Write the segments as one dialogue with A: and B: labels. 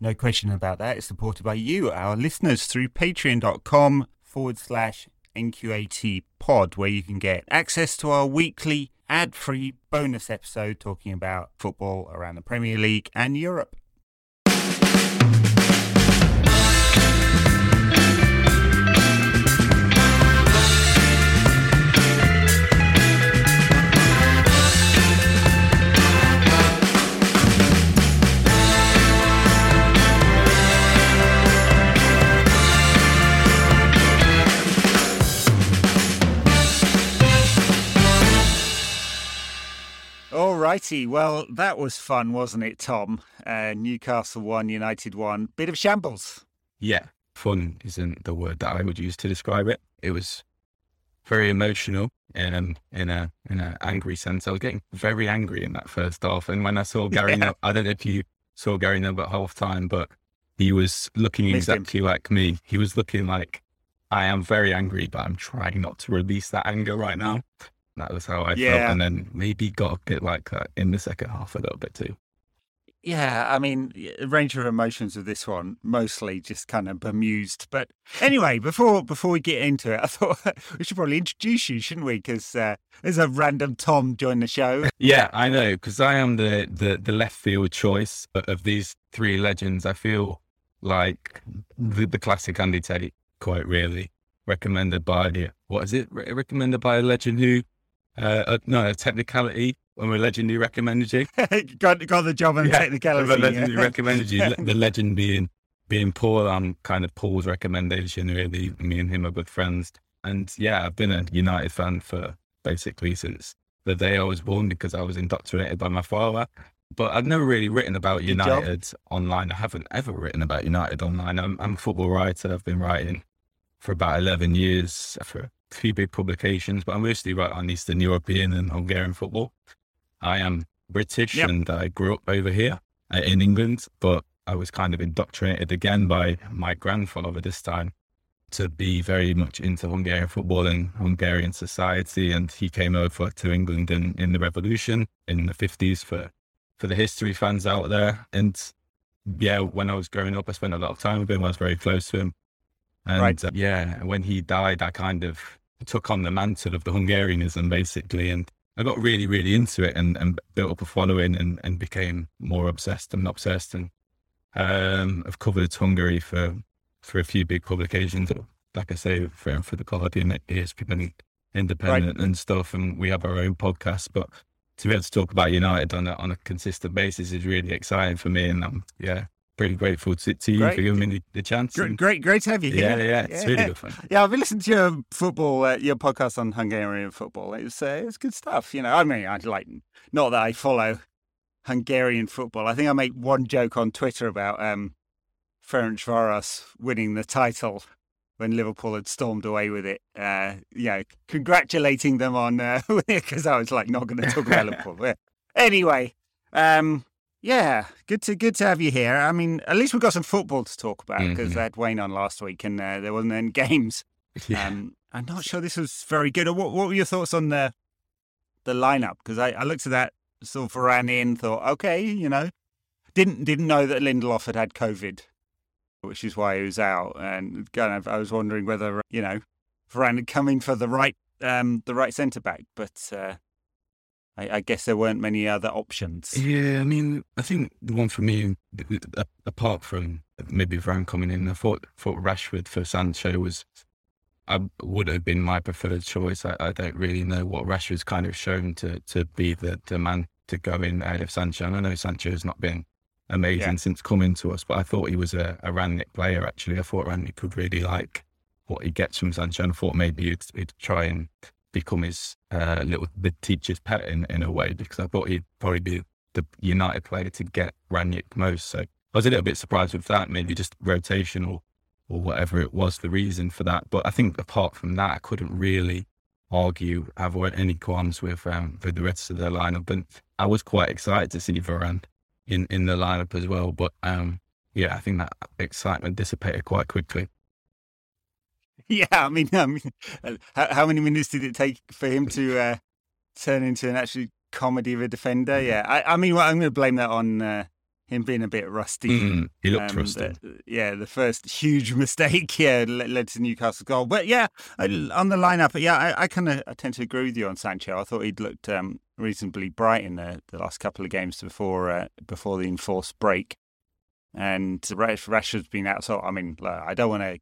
A: No question about that. It's supported by you, our listeners, through patreon.com forward slash NQAT pod, where you can get access to our weekly ad free bonus episode talking about football around the Premier League and Europe. Alrighty, well, that was fun, wasn't it, Tom? Uh, Newcastle won, United won. Bit of shambles.
B: Yeah, fun isn't the word that I would use to describe it. It was very emotional um, in a in an angry sense. I was getting very angry in that first half, and when I saw Gary, yeah. I don't know if you saw Gary Neville at half time, but he was looking Missed exactly him. like me. He was looking like I am very angry, but I'm trying not to release that anger right now. That was how I yeah. felt. And then maybe got a bit like that in the second half a little bit too.
A: Yeah, I mean, a range of emotions with this one, mostly just kind of bemused. But anyway, before before we get into it, I thought we should probably introduce you, shouldn't we? Because uh, there's a random Tom join the show.
B: Yeah, I know, because I am the, the the left field choice of these three legends. I feel like the, the classic Andy Teddy quite really recommended by the what is it? recommended by a legend who uh, uh, no, a technicality when we're legendary recommended you.
A: got, got the job on yeah, technicality.
B: The legendary yeah. recommended you. The legend being being Paul, I'm kind of Paul's recommendation, really. Me and him are good friends. And yeah, I've been a United fan for basically since the day I was born because I was indoctrinated by my father. But I've never really written about United online. I haven't ever written about United online. I'm, I'm a football writer. I've been writing for about 11 years for few big publications, but I mostly write on Eastern European and Hungarian football. I am British yep. and I grew up over here uh, in England, but I was kind of indoctrinated again by my grandfather this time to be very much into Hungarian football and Hungarian society. And he came over to England in, in the revolution in the 50s for, for the history fans out there. And yeah, when I was growing up, I spent a lot of time with him. I was very close to him. And right. uh, yeah, when he died, I kind of took on the mantle of the Hungarianism basically. And I got really, really into it and, and built up a following and, and became more obsessed and obsessed. And um, I've covered Hungary for, for a few big publications, like I say, for, for the Guardian, ESPN Independent right. and stuff. And we have our own podcast, but to be able to talk about United on a, on a consistent basis is really exciting for me. And I'm, yeah, pretty grateful to, to you great. for giving me the chance.
A: Great, great, great to have you
B: here. Yeah, yeah, it's yeah. really good fun.
A: Yeah, I've been listening to your football, uh, your podcast on Hungarian football. It's uh, it's good stuff. You know, I mean, I like not that I follow Hungarian football. I think I make one joke on Twitter about um, Ferencvaros winning the title when Liverpool had stormed away with it. Uh, yeah, congratulating them on because uh, I was like not going to talk about Liverpool. Anyway, um, yeah, good to good to have you here. I mean, at least we've got some football to talk about because mm-hmm. I had Wayne on last week and uh, there wasn't any games. Yeah. Um, I'm not sure this was very good. What, what were your thoughts on the the lineup? Because I, I looked at that, sort of ran in, thought, okay, you know, didn't didn't know that Lindelof had had COVID, which is why he was out. And kind of, I was wondering whether you know Varane had come in for the right um, the right centre back, but uh, I, I, guess there weren't many other options.
B: Yeah, I mean, I think the one for me, apart from maybe Varane coming in, I thought, thought Rashford for Sancho was, I would have been my preferred choice. I, I don't really know what Rashford's kind of shown to to be the, the man to go in ahead of Sancho. And I know Sancho has not been amazing yeah. since coming to us, but I thought he was a, a Rangnick player, actually. I thought Rangnick could really like what he gets from Sancho. And I thought maybe he'd, he'd try and become his uh, little the teacher's pet in, in a way because I thought he'd probably be the United player to get Rangnick most. So I was a little bit surprised with that, maybe just rotation or, or whatever it was the reason for that. But I think apart from that, I couldn't really argue, have any qualms with um, with the rest of the lineup. And I was quite excited to see Varane in, in the lineup as well. But um, yeah, I think that excitement dissipated quite quickly.
A: Yeah, I mean, I mean how, how, many minutes did it take for him to uh, turn into an actually comedy of a defender? Mm-hmm. Yeah, I, I mean, well, I'm going to blame that on uh, him being a bit rusty.
B: Mm, he looked
A: Um,
B: rusty.
A: the- yeah, the first huge mistake, yeah, led, led to Newcastle's goal. But yeah, I- on the lineup, yeah, I, I kind of I tend to agree with you on Sancho. I thought he'd looked um, reasonably bright in the, the last couple of games before uh, before the enforced break. And Rash- Rashford's been out. So I mean, I don't want to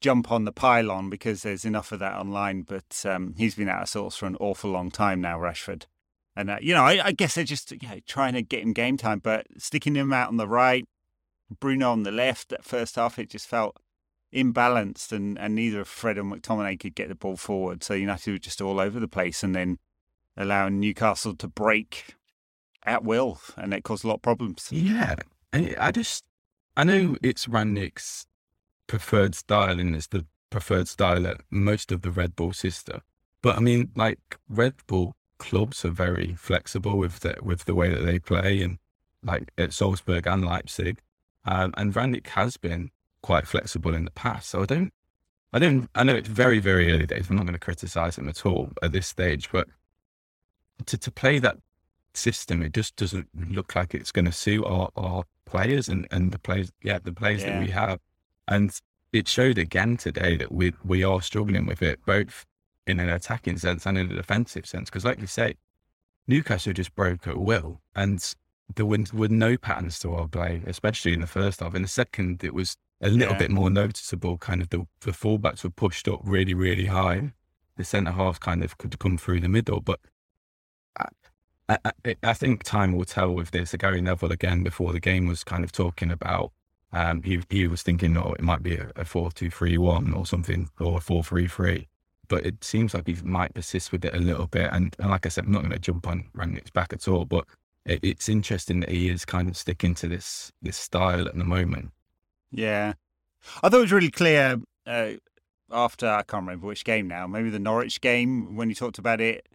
A: jump on the pylon because there's enough of that online. But um, he's been out of sorts for an awful long time now, Rashford. And uh, you know, I, I guess they're just you know, trying to get him game time, but sticking him out on the right, Bruno on the left. That first half, it just felt imbalanced, and, and neither Fred or McTominay could get the ball forward. So United were just all over the place, and then allowing Newcastle to break at will, and it caused a lot of problems.
B: Yeah, I just I know it's Rangnick's preferred style, and it's the preferred style at most of the Red Bull system. But I mean, like Red Bull clubs are very flexible with the with the way that they play, and like at Salzburg and Leipzig, um, and Rangnick has been quite flexible in the past. So I don't, I don't, I know it's very very early days. I'm not going to criticize him at all at this stage, but to to play that system, it just doesn't look like it's going to suit our, our players and, and the players, yeah, the players
A: Yeah.
B: that we have. And it showed again today that we we are struggling with it, both in an attacking sense and in a defensive sense. Because, like you say, Newcastle just broke at will, and there were, were no patterns to our play, especially in the first half. In the second, it was a little
A: Yeah.
B: bit more noticeable. Kind of the, the fullbacks were pushed up really, really high. The centre half kind of could come through the middle, but I, I, I think time will tell with this. Gary Neville again before the game was kind of talking about. Um, he he was thinking, oh, it might be a, a four two three one or something, or a four three three. But it seems like he might persist with it a little bit. And, and like I said, I'm not going to jump on Rangnick's back at all. But it, it's interesting that he is kind of sticking to this this style at the moment.
A: Yeah, I thought it was really clear uh, after I can't remember which game now. Maybe the Norwich game when he talked about it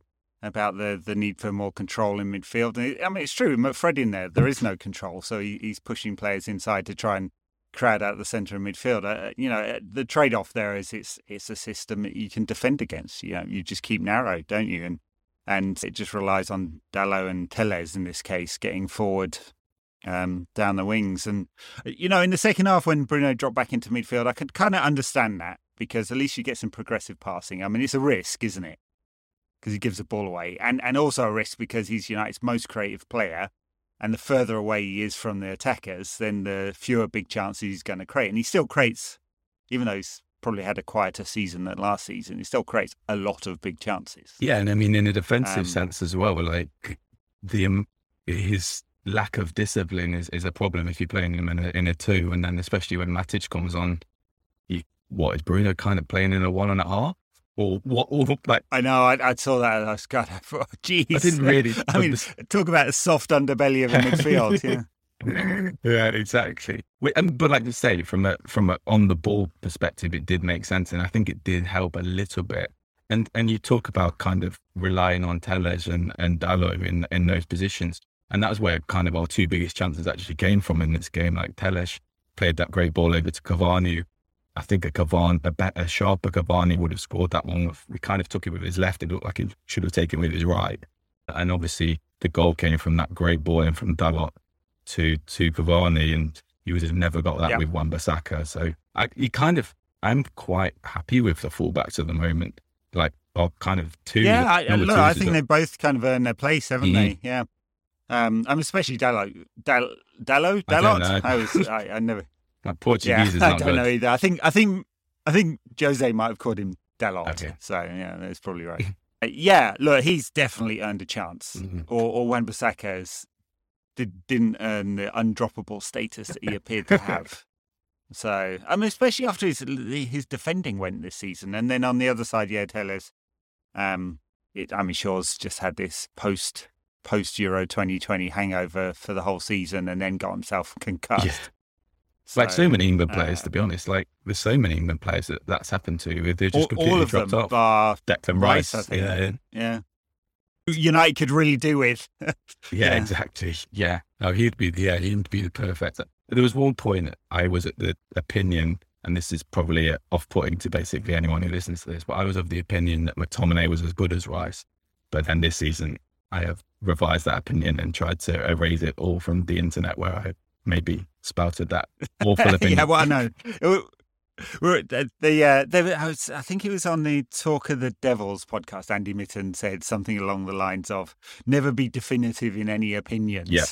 A: about the the need for more control in midfield. I mean, it's true. Fred in there, there is no control, so he, he's pushing players inside to try and crowd out the centre of midfield. Uh, you know, uh, the trade off there is it's it's a system that you can defend against. You know, you just keep narrow, don't you? And and it just relies on Dallo and Teles in this case getting forward um, down the wings. And, you know, in the second half when Bruno dropped back into midfield, I could kind of understand that because at least you get some progressive passing. I mean, it's a risk, isn't it? Because he gives the ball away. And, and also a risk because he's United's most creative player. And the further away he is from the attackers, then the fewer big chances he's going to create. And he still creates, even though he's probably had a quieter season than last season, he still creates a lot of big chances.
B: Yeah, and I mean in a defensive
A: Um,
B: sense as well. Like the um, his lack of discipline is, is a problem if you're playing him in a in a two, and then especially when Matic comes on, you what is Bruno kind of playing in a one and a half or what? Or like
A: I know. I, I saw that. and I was God. I thought, Jeez.
B: I didn't really.
A: I mean, talk about a soft underbelly of a midfield. Yeah.
B: yeah, exactly. Um, but like you say, from a from a on the ball perspective, it did make sense, and I think it did help a little bit. And and you talk about kind of relying on Teles and and Dallo in in those positions, and that was where kind of our two biggest chances actually came from in this game. Like Teles played that great ball over to Cavani. I think a Cavani, a better, sharper Cavani would have scored that one. We kind of took it with his left. It looked like he should have taken it with his right. And obviously, the goal came from that great ball in from Dalot to to Cavani, and you would have never got that
A: Yeah.
B: with Wan-Bissaka. So I, you kind of, I'm quite happy with the fullbacks at the moment. Like, are kind of two.
A: Yeah, I, look, I think they both kind of earned their place, haven't
B: Mhm.
A: they? Yeah. Um, I'm especially Dallo. Dal, Dallo?
B: I
A: Dalot?
B: know.
A: I was. I, I never.
B: Like Portuguese
A: Yeah, I don't
B: good.
A: know either. I think. I think. I think Jose might have called him Dalot.
B: Okay.
A: So yeah, that's probably right. Uh, yeah, look, he's definitely earned a chance.
B: Mhm.
A: Or, or Wan-Bissaka's did, didn't earn the undroppable status that he appeared to have. So, I mean, especially after his his defending went this season, and then on the other side, yeah, Teles. Um, it, I mean, Shaw's just had this post post Euro 2020 hangover for the whole season, and then got himself concussed.
B: Yeah. like so many England players, to be honest. Like there's so many England players that that's happened to. They're just
A: all,
B: completely
A: all of
B: dropped
A: them,
B: off.
A: bar
B: Declan
A: Rice,
B: Rice, yeah, yeah,
A: yeah. United could really do with.
B: yeah,
A: Yeah.
B: exactly. Yeah, no, he'd be yeah, he'd be the perfect. There was one point I was at the opinion, and this is probably uh, off-putting to basically anyone who listens to this, but I was of the opinion that McTominay was as good as Rice. But then this season, I have revised that opinion and tried to erase it all from the internet where I maybe spouted that awful opinion.
A: yeah, well, I know. The, the, uh, they, I, was, I think it was on the Talk of the Devils podcast. Andy Mitten said something along the lines of "never be definitive in any opinions."
B: Yeah.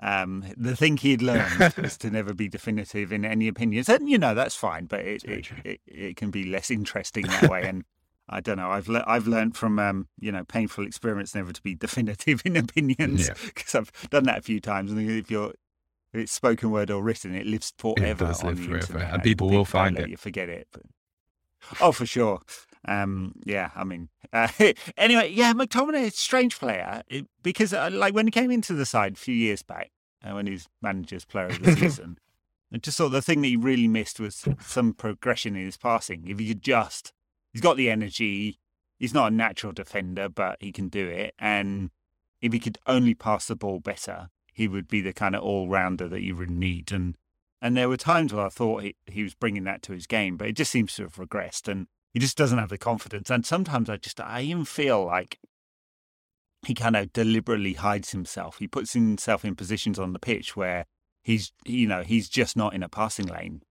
A: Um, the thing he'd learned was to never be definitive in any opinions, and you know that's fine, but it it, it, it, can be less interesting that way. And I don't know. I've le- I've learned from um, you know painful experience never to be definitive in opinions because yeah. I've done that a few times. And if you're it's spoken word or written, it lives forever
B: it
A: on the
B: forever.
A: internet,
B: and people will find it.
A: You forget it. But... Oh, for sure. Um, yeah, I mean, uh, anyway, yeah, McTominay, a strange player because uh, like when he came into the side a few years back, uh, when he was manager's player of the season, I just thought the thing that he really missed was some progression in his passing. If he could just, he's got the energy. He's not a natural defender, but he can do it. And if he could only pass the ball better, he would be the kind of all rounder that you would need. And and there were times where I thought he, he was bringing that to his game, but it just seems to have regressed. And he just doesn't have the confidence. And sometimes I just, I even feel like he kind of deliberately hides himself. He puts himself in positions on the pitch where he's, you know, he's just not in a passing lane.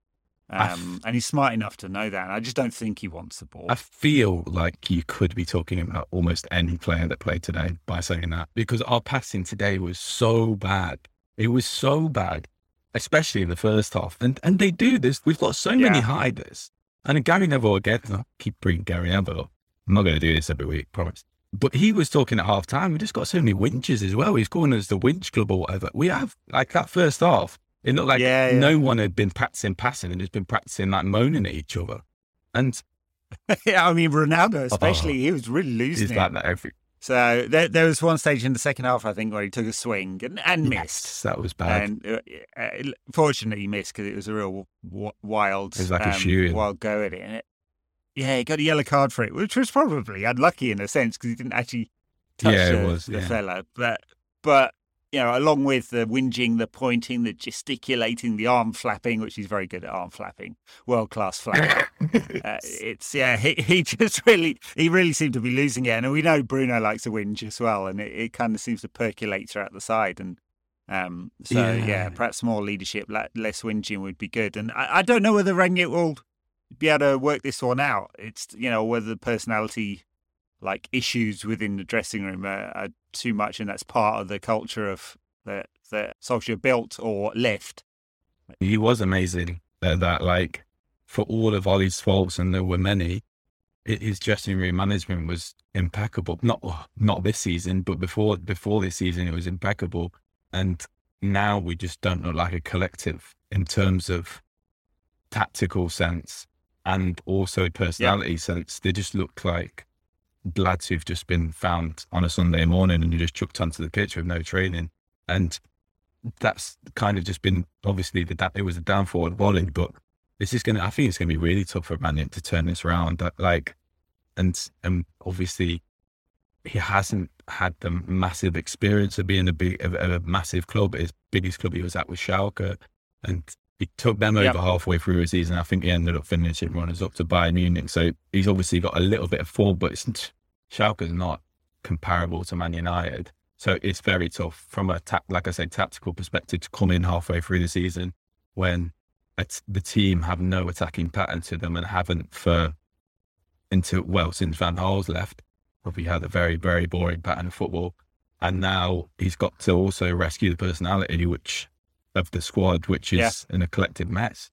A: Um, and he's smart enough to know that. And I just don't think he wants the ball.
B: I feel like you could be talking about almost any player that played today by saying that because our passing today was so bad. It was so bad, especially in the first half. And and they do this. We've got so many yeah. hiders. And Gary Neville again, I keep bringing Gary Neville. I'm not going to do this every week, promise. But he was talking at half time. We just got so many winches as well. He's calling us the winch club or whatever. We have, like that first half, it looked like yeah, yeah. no one had been practicing passing and just been practicing like moaning at each other. And
A: yeah, I mean, Ronaldo, especially, oh, he was really losing.
B: He's
A: it.
B: like that every.
A: So there, there was one stage in the second half, I think, where he took a swing and, and
B: yes,
A: missed.
B: That was bad.
A: And uh, fortunately, he missed because it was a real w- wild,
B: it was like um, a shoe
A: wild go at it. Yeah, he got a yellow card for it, which was probably unlucky in a sense because he didn't actually touch
B: yeah,
A: the,
B: was,
A: the
B: yeah.
A: fella. But but you know, along with the whinging, the pointing, the gesticulating, the arm flapping, which he's very good at arm flapping, world class flapper. uh, it's yeah, he, he just really he really seemed to be losing it, and we know Bruno likes a whinge as well, and it, it kind of seems to percolate throughout the side, and um, so yeah. yeah. perhaps more leadership, less whinging would be good, and I, I don't know whether Rangnick will be able to work this one out. It's you know whether the personality like issues within the dressing room are, are too much, and that's part of the culture of that that Solskjaer built or left.
B: He was amazing. That, that like for all of Ole's faults, and there were many, his dressing room management was impeccable. Not not this season, but before before this season, it was impeccable. And now we just don't look like a collective in terms of tactical sense and also personality yeah. sense. They just look like lads who've just been found on a Sunday morning and you just chucked onto the pitch with no training. And that's kind of just been obviously the it was a downfall of Ole, but this is gonna I think it's gonna be really tough for Man to turn this around. Like and and obviously he hasn't had the massive experience of being a big of, a massive club. His biggest club he was at was Schalke and he took them over yep. halfway through his season. I think he ended up finishing runners up to Bayern Munich. So he's obviously got a little bit of form, but it's, Schalke's not comparable to Man United. So it's very tough from a, ta- like I said, tactical perspective to come in halfway through the season when the team have no attacking pattern to them and haven't for until, well, since Van Gaal's left, probably had a very, very boring pattern of football. And now he's got to also rescue the personality, which of the squad, which is yeah. in a collective mess.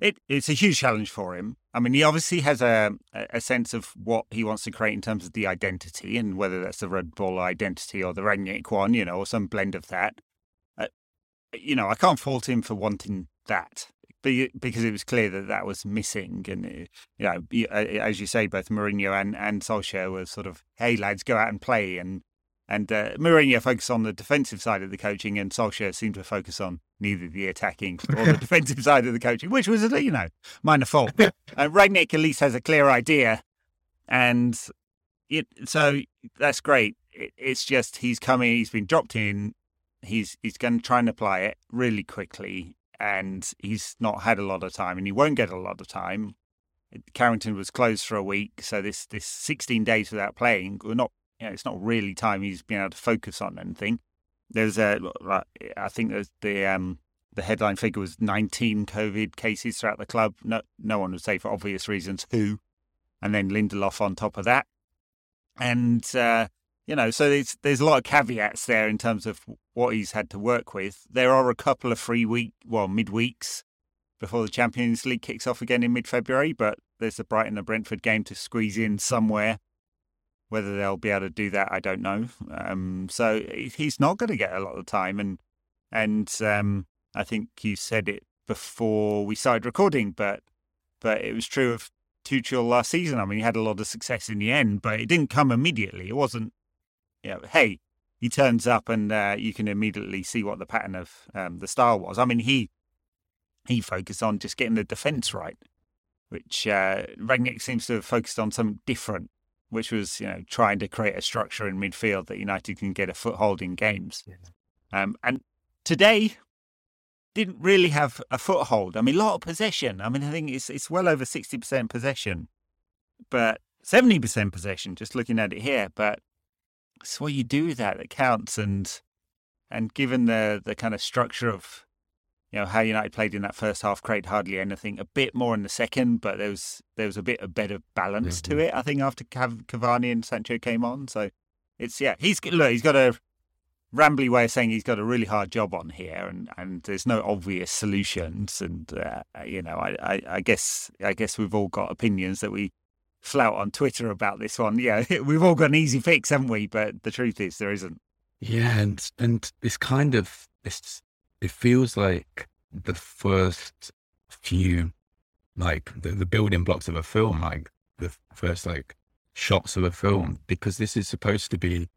A: It, it's a huge challenge for him. I mean, he obviously has a a sense of what he wants to create in terms of the identity, and whether that's the Red Bull identity or the Rangnick one, you know, or some blend of that. Uh, you know, I can't fault him for wanting that because it was clear that that was missing. And uh, you know, as you say, both Mourinho and and Solskjaer were sort of, "Hey lads, go out and play," and and uh, Mourinho focused on the defensive side of the coaching, and Solskjaer seemed to focus on neither the attacking or the defensive side of the coaching, which was a you know minor fault. uh, Rangnick at least has a clear idea, and it, so that's great. It, it's just he's coming, he's been dropped in, he's he's going to try and apply it really quickly, and he's not had a lot of time, and he won't get a lot of time. Carrington was closed for a week, so this this 16 days without playing, we're not you know, it's not really time he's been able to focus on anything. there's a, I think there's the um, the headline figure was 19 COVID cases throughout the club. No, no one would say for obvious reasons who, and then Lindelof on top of that, and uh, you know, so there's there's a lot of caveats there in terms of what he's had to work with. There are a couple of free week, well, midweeks before the Champions League kicks off again in mid February, but there's the Brighton and Brentford game to squeeze in somewhere. Whether they'll be able to do that, I don't know. Um, so he's not going to get a lot of time, and and um, I think you said it before we started recording, but but it was true of Tuchel last season. I mean, he had a lot of success in the end, but it didn't come immediately. It wasn't, you know, hey, he turns up and uh, you can immediately see what the pattern of um, the style was. I mean, he he focused on just getting the defence right, which uh, Rangnick seems to have focused on something different which was you know trying to create a structure in midfield that United can get a foothold in games. Yeah. Um, and today didn't really have a foothold. I mean, a lot of possession. I mean, I think it's it's well over sixty percent possession, but seventy percent possession. Just looking at it here, but it's what you do with that that counts. And and given the the kind of structure of you know how United played in that first half, create hardly anything. A bit more in the second, but there was there was a bit of better balance mm-hmm. to it. I think after Cavani and Sancho came on, so it's yeah he's look he's got a rambly way of saying he's got a really hard job on here, and, and there's no obvious solutions. And uh, you know I, I, I guess I guess we've all got opinions that we flout on Twitter about this one. Yeah, we've all got an easy fix, haven't we? But the truth is there isn't.
B: Yeah, and and it's kind of it's it feels like the first few, like the, the building blocks of a film, like the first like shots of a film, because this is supposed to be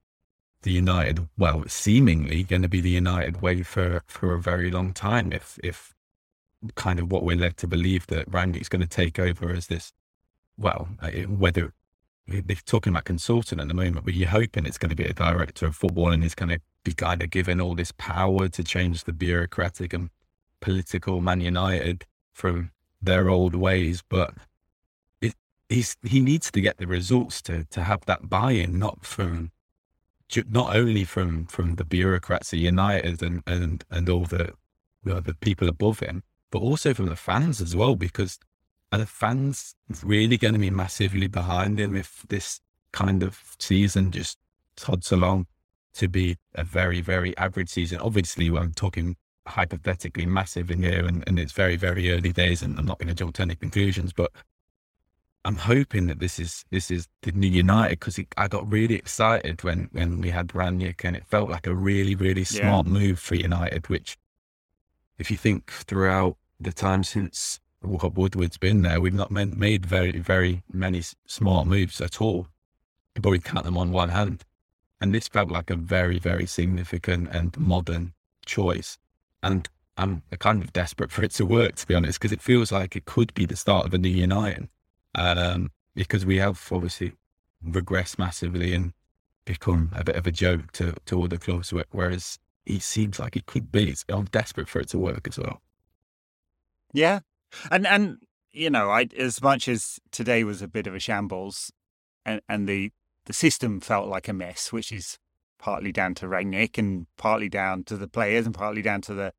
B: the United, well, seemingly going to be the United way for, for a very long time. If, if kind of what we're led to believe that Rangnick's going to take over as this, well, uh, whether they're talking about consultant at the moment, but you're hoping it's going to be a director of football and he's going to be kind of given all this power to change the bureaucratic and political Man United from their old ways. But it, he needs to get the results to, to have that buy-in, not from, not only from, from the bureaucrats at United and, and, and all the, you know, the people above him, but also from the fans as well, because are the fans really going to be massively behind him if this kind of season just tods along to be a very, very average season? Obviously, I'm talking hypothetically massive in here and, and it's very, very early days and I'm not going to jump to any conclusions, but I'm hoping that this is this is the new United because I got really excited when when we had Rangnick and it felt like a really really smart yeah. move for United. Which, if you think throughout the time since Woodward's been there. We've not made very, very many smart moves at all, but we count them on one hand. And this felt like a very, very significant and modern choice. And I'm kind of desperate for it to work, to be honest, because it feels like it could be the start of a new United. Um, because we have obviously regressed massively and become a bit of a joke to, to all the clubs, whereas it seems like it could be. I'm desperate for it to work as well.
A: Yeah, and and you know, I as much as today was a bit of a shambles, and and the the system felt like a mess, which is partly down to Rangnick and partly down to the players and partly down to the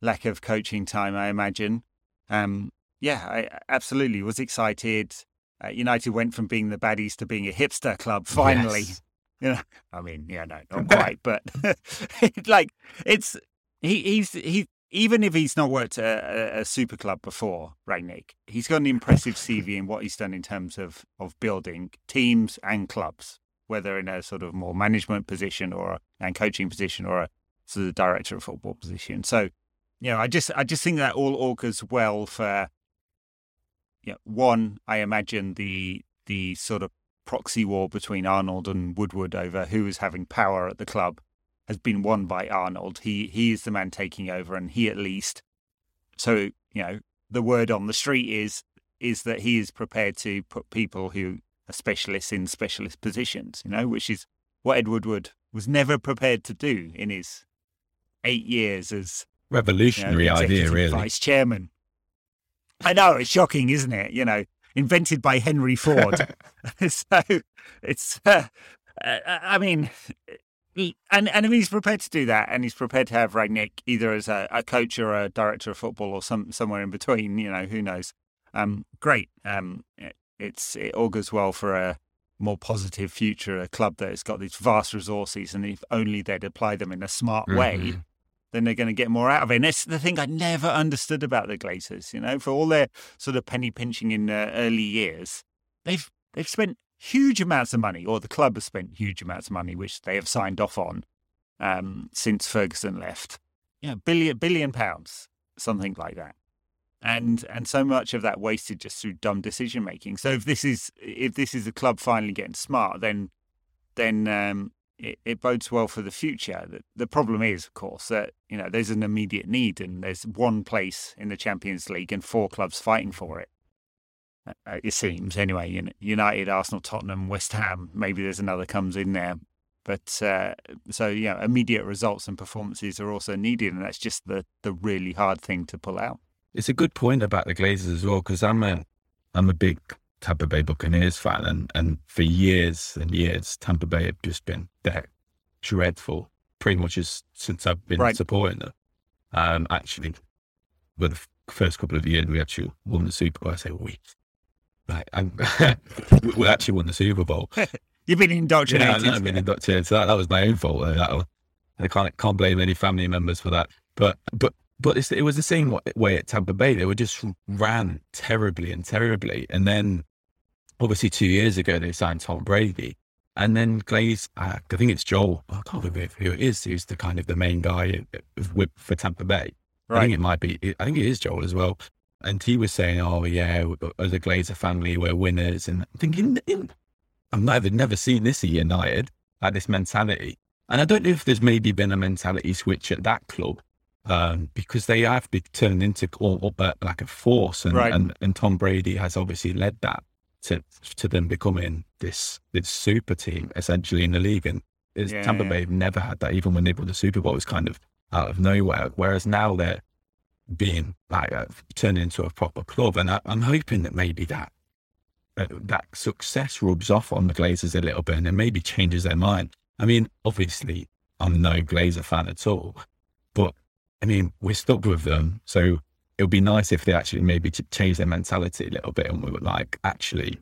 A: lack of coaching time, I imagine. Um, yeah, I absolutely was excited. Uh, United went from being the baddies to being a hipster club finally. Yes. You know, I mean, yeah, no, not quite, but like it's he he's he even if he's not worked at a, a, super club before, Rangnick, he's got an impressive CV in what he's done in terms of, of building teams and clubs, whether in a sort of more management position or a, and coaching position or a sort of director of football position. So, you know, I just I just think that all augurs well for you know, one, I imagine the the sort of proxy war between Arnold and Woodward over who is having power at the club has been won by Arnold. He he is the man taking over, and he at least. So you know, the word on the street is is that he is prepared to put people who are specialists in specialist positions. You know, which is what Edward Wood was never prepared to do in his eight years as
B: revolutionary you know, idea, really.
A: Vice chairman. I know it's shocking, isn't it? You know, invented by Henry Ford. so it's. Uh, I mean, and and if he's prepared to do that, and he's prepared to have Rangnick either as a, a coach or a director of football or some somewhere in between, you know, who knows? Um, great. Um, it, it's it augurs well for a more positive future, a club that has got these vast resources, and if only they'd apply them in a smart mm-hmm. way, then they're going to get more out of it. And that's the thing I never understood about the Glazers. You know, for all their sort of penny pinching in uh, early years, they've they've spent huge amounts of money, or the club has spent huge amounts of money, which they have signed off on um, since Ferguson left. Yeah, billion billion pounds, something like that and and so much of that wasted just through dumb decision making. So if this is if this is a club finally getting smart, then then um, it, it, bodes well for the future. The, the, problem is, of course, that you know there's an immediate need, and there's one place in the Champions League and four clubs fighting for it. Uh, it seems anyway. United, Arsenal, Tottenham, West Ham. Maybe there's another comes in there. But uh, so yeah, immediate results and performances are also needed, and that's just the the really hard thing to pull out.
B: It's a good point about the Glazers as well, because I'm a I'm a big Tampa Bay Buccaneers fan, and, and for years and years, Tampa Bay have just been that dreadful, pretty much as, since I've been right. supporting them. Um, actually, well, the first couple of years, we actually won the Super Bowl. I say we, like, we actually won the Super Bowl.
A: You've been indoctrinated.
B: Yeah, I've been indoctrinated. So that, that was my own fault. That, I can't can't blame any family members for that. But but but it was the same way at Tampa Bay. They were just ran terribly and terribly. And then, obviously, two years ago, they signed Tom Brady. And then Glaze, uh, I think it's Joel. I can't remember who it is. Who's the kind of the main guy for Tampa Bay. Right. I think it might be. I think it is Joel as well. And he was saying, "Oh yeah, as a Glazer family, we're winners." And I'm thinking, I've never never seen this at United, like this mentality. And I don't know if there's maybe been a mentality switch at that club um, because they have been turned into all, like a force, and, right. and and Tom Brady has obviously led that to to them becoming this this super team essentially in the league. And yeah, Tampa yeah. Bay never had that, even when they won the Super Bowl, it was kind of out of nowhere. Whereas now they're being like uh, turned into a proper club, and I, am hoping that maybe that uh, that success rubs off on the Glazers a little bit, and maybe changes their mind. I mean, obviously, I'm no Glazer fan at all, but I mean, we're stuck with them. So it would be nice if they actually maybe change their mentality a little bit and we were like, actually,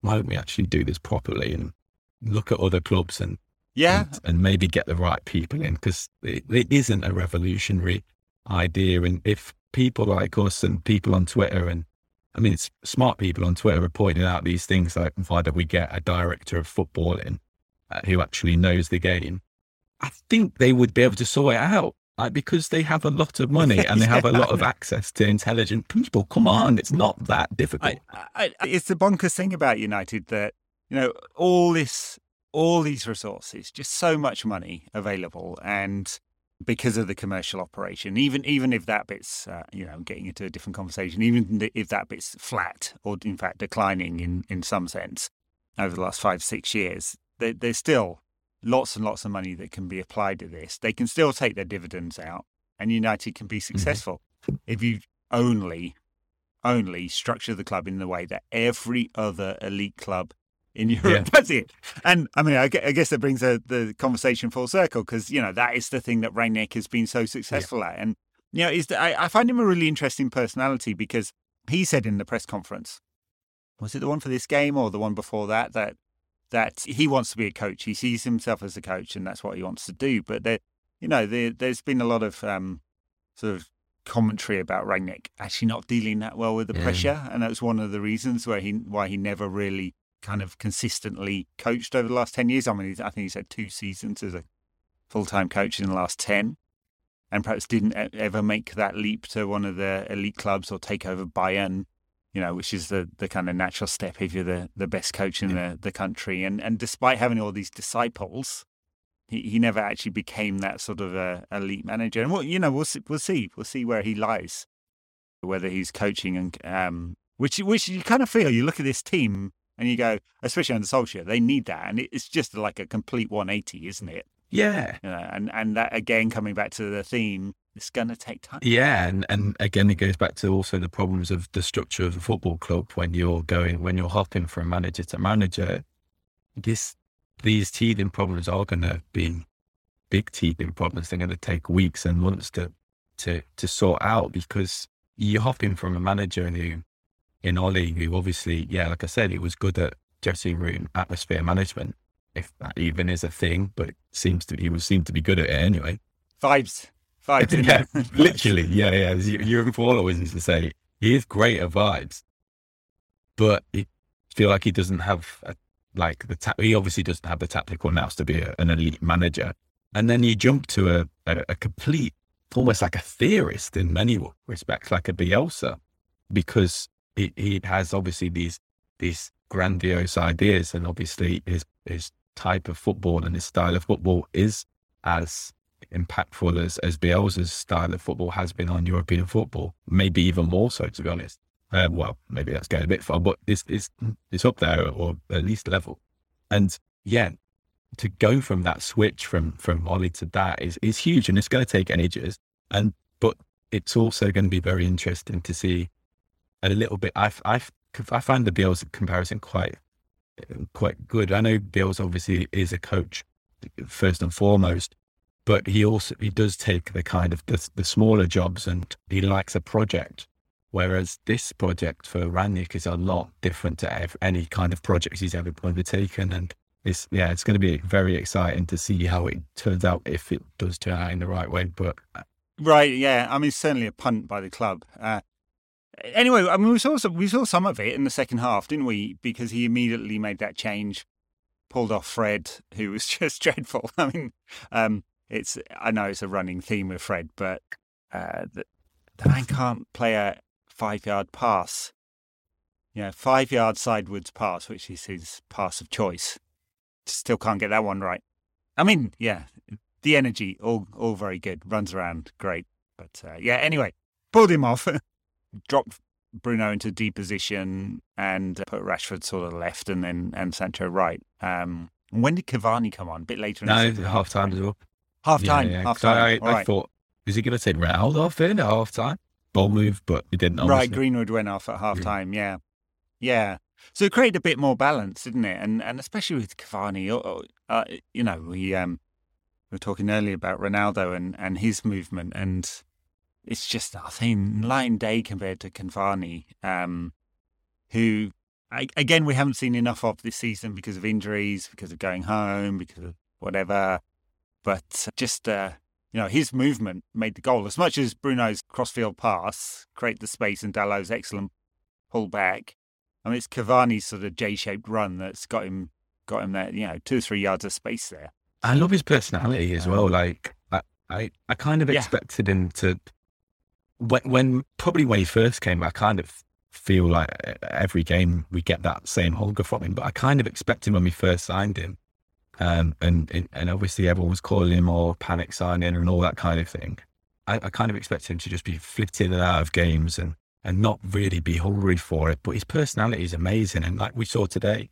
B: why don't we actually do this properly and look at other clubs and
A: yeah,
B: and, and maybe get the right people in because it, it isn't a revolutionary idea. And if people like us and people on Twitter and I mean, it's smart people on Twitter are pointing out these things like why don't we get a director of football in uh, who actually knows the game? I think they would be able to sort it out like because they have a lot of money and they have a lot of access to intelligent people. Come on, it's not that difficult.
A: I, I, it's the bonkers thing about United that you know all this, all these resources, just so much money available, and because of the commercial operation, even even if that bit's uh, you know getting into a different conversation, even if that bit's flat or in fact declining in in some sense over the last five six years, they, there's still lots and lots of money that can be applied to this. They can still take their dividends out, and United can be mm-hmm. successful mm-hmm. if you only only structure the club in the way that every other elite club in Europe yeah. does it. And I mean, I guess that brings a, the conversation full circle because you know that is the thing that Rangnick has been so successful yeah. at, and you know, is that I, I find him a really interesting personality because he said in the press conference, was it the one for this game or the one before that, that that he wants to be a coach. He sees himself as a coach, and that's what he wants to do. But there, you know, there, has been a lot of um, sort of commentary about Rangnick actually not dealing that well with the yeah. pressure, and that's one of the reasons why he why he never really kind of consistently coached over the last ten years. I mean, I think he's had two seasons as a full time coach in the last ten, and perhaps didn't ever make that leap to one of the elite clubs or take over Bayern you know, which is the, the kind of natural step if you're the, the best coach in the, the country. And and despite having all these disciples, he, he never actually became that sort of a elite manager. And what you know, we'll see, we'll see, we'll see where he lies, whether he's coaching and um, which which you kind of feel. You look at this team and you go, especially under Solskjaer, they need that, and it's just like a complete 180, isn't it?
B: Yeah.
A: You know, and and that again coming back to the theme it's going to take time.
B: Yeah, and and again, it goes back to also the problems of the structure of a football club when you're going when you're hopping from manager to manager. This these teething problems are going to be big teething problems. They're going to take weeks and months to to to sort out because you're hopping from a manager who, in Ole, who obviously, yeah, like I said, he was good at dressing room atmosphere management, if that even is a thing, but it seems to he would seem to be good at it anyway.
A: Vibes, vibes.
B: yeah, literally, yeah, yeah. Jurgen Paul always used to say he is great at vibes, but I feel like he doesn't have a, like the ta- he obviously doesn't have the tactical nous to be a, an elite manager. And then you jump to a, a, a complete, almost like a theorist in many respects, like a Bielsa, because he, he has obviously these these grandiose ideas, and obviously his his type of football and his style of football is as impactful as as Bielsa's style of football has been on European football, maybe even more so, to be honest. Uh, well, maybe that's going a bit far, but it's, it's, it's up there or at least level. And yeah, to go from that switch from, from Ole to that is, is huge and it's going to take ages. And, but it's also going to be very interesting to see a little bit. I, I, I find the Bielsa comparison quite, quite good. I know Bielsa obviously is a coach first and foremost, but he also, he does take the kind of the, the smaller jobs and he likes a project Whereas this project for Rangnick is a lot different to any kind of project he's ever undertaken. And it's, yeah, it's going to be very exciting to see how it turns out if it does turn out in the right way. But uh,
A: right, yeah, I mean, certainly a punt by the club. Uh, anyway, I mean, we saw some, we saw some of it in the second half, didn't we? Because he immediately made that change, pulled off Fred, who was just dreadful. I mean, um, it's I know it's a running theme with Fred, but uh, the, the man can't play a five yard pass. Yeah, five yard sidewards pass, which is his pass of choice. Still can't get that one right. I mean, yeah, the energy, all all very good. Runs around, great. But uh, yeah, anyway, pulled him off, dropped Bruno into deep position, and put Rashford sort of left, and then and Sancho right. Um, when did Cavani come on? A bit later.
B: In no, half time as well.
A: Half time. Yeah, yeah. Half time. I,
B: I, I thought, is he going to take Ronaldo off in at half time? ball move, but it didn't.
A: Obviously. Right, Greenwood went off at half time. Yeah. yeah, So it created a bit more balance, didn't it? And and especially with Cavani, uh, you know, we um we were talking earlier about Ronaldo and and his movement, and it's just I think line day compared to Cavani, um, who I, again we haven't seen enough of this season because of injuries, because of going home, because of whatever. But just uh, you know, his movement made the goal. As much as Bruno's crossfield pass create the space and Dalot's excellent pull back, I mean, it's Cavani's sort of J-shaped run that's got him got him there. You know, two or three yards of space there.
B: I love his personality as well. Like I, I, I kind of expected him to when, when probably when he first came, I kind of feel like every game we get that same hunger from him. But I kind of expected him when we first signed him um, and, and obviously everyone was calling him or panic signing and all that kind of thing. I, I kind of expect him to just be flipped in and out of games and, and not really be hungry for it. But his personality is amazing. And like we saw today,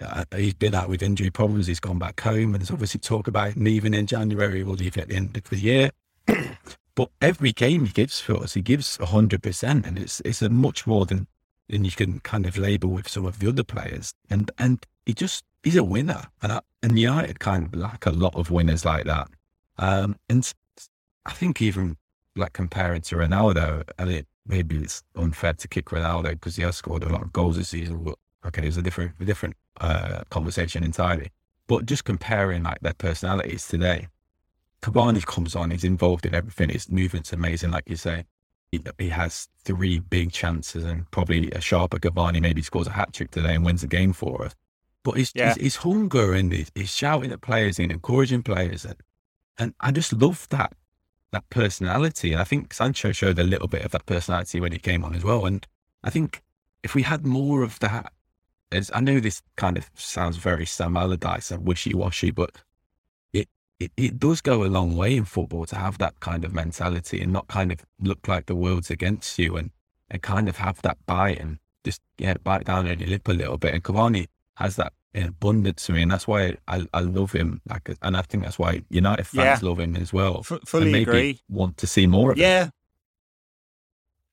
B: uh, he's been out with injury problems. He's gone back home. And there's obviously talk about leaving in January. We'll leave at the end of the year. But every game he gives for us, he gives 100%. And it's, it's a much more than, than you can kind of label with some of the other players. And, and he just, he's a winner. And, I, and United kind of lack a lot of winners like that. Um, and I think even like comparing to Ronaldo, and it maybe it's unfair to kick Ronaldo because he has scored a lot of goals this season. But okay, it's a different, a different uh, conversation entirely. But just comparing like their personalities today, Cavani comes on, he's involved in everything. His movement's amazing, like you say. He, he has three big chances, and probably a sharper Cavani maybe scores a hat trick today and wins the game for us. But his, yeah. his, his, hunger and his, his shouting at players and encouraging players. And, and I just love that, that personality. And I think Sancho showed a little bit of that personality when he came on as well. And I think if we had more of that, as I know this kind of sounds very Sam Allardyce and wishy washy, but it, it, does go a long way in football to have that kind of mentality and not kind of look like the world's against you and, and kind of have that bite and just, yeah, bite down on your lip a little bit. And Cavani, has that in abundance to me, and that's why I, I love him. Like, and I think that's why United fans yeah. love him as well.
A: F- fully agree.
B: Want to see more of
A: yeah.
B: him.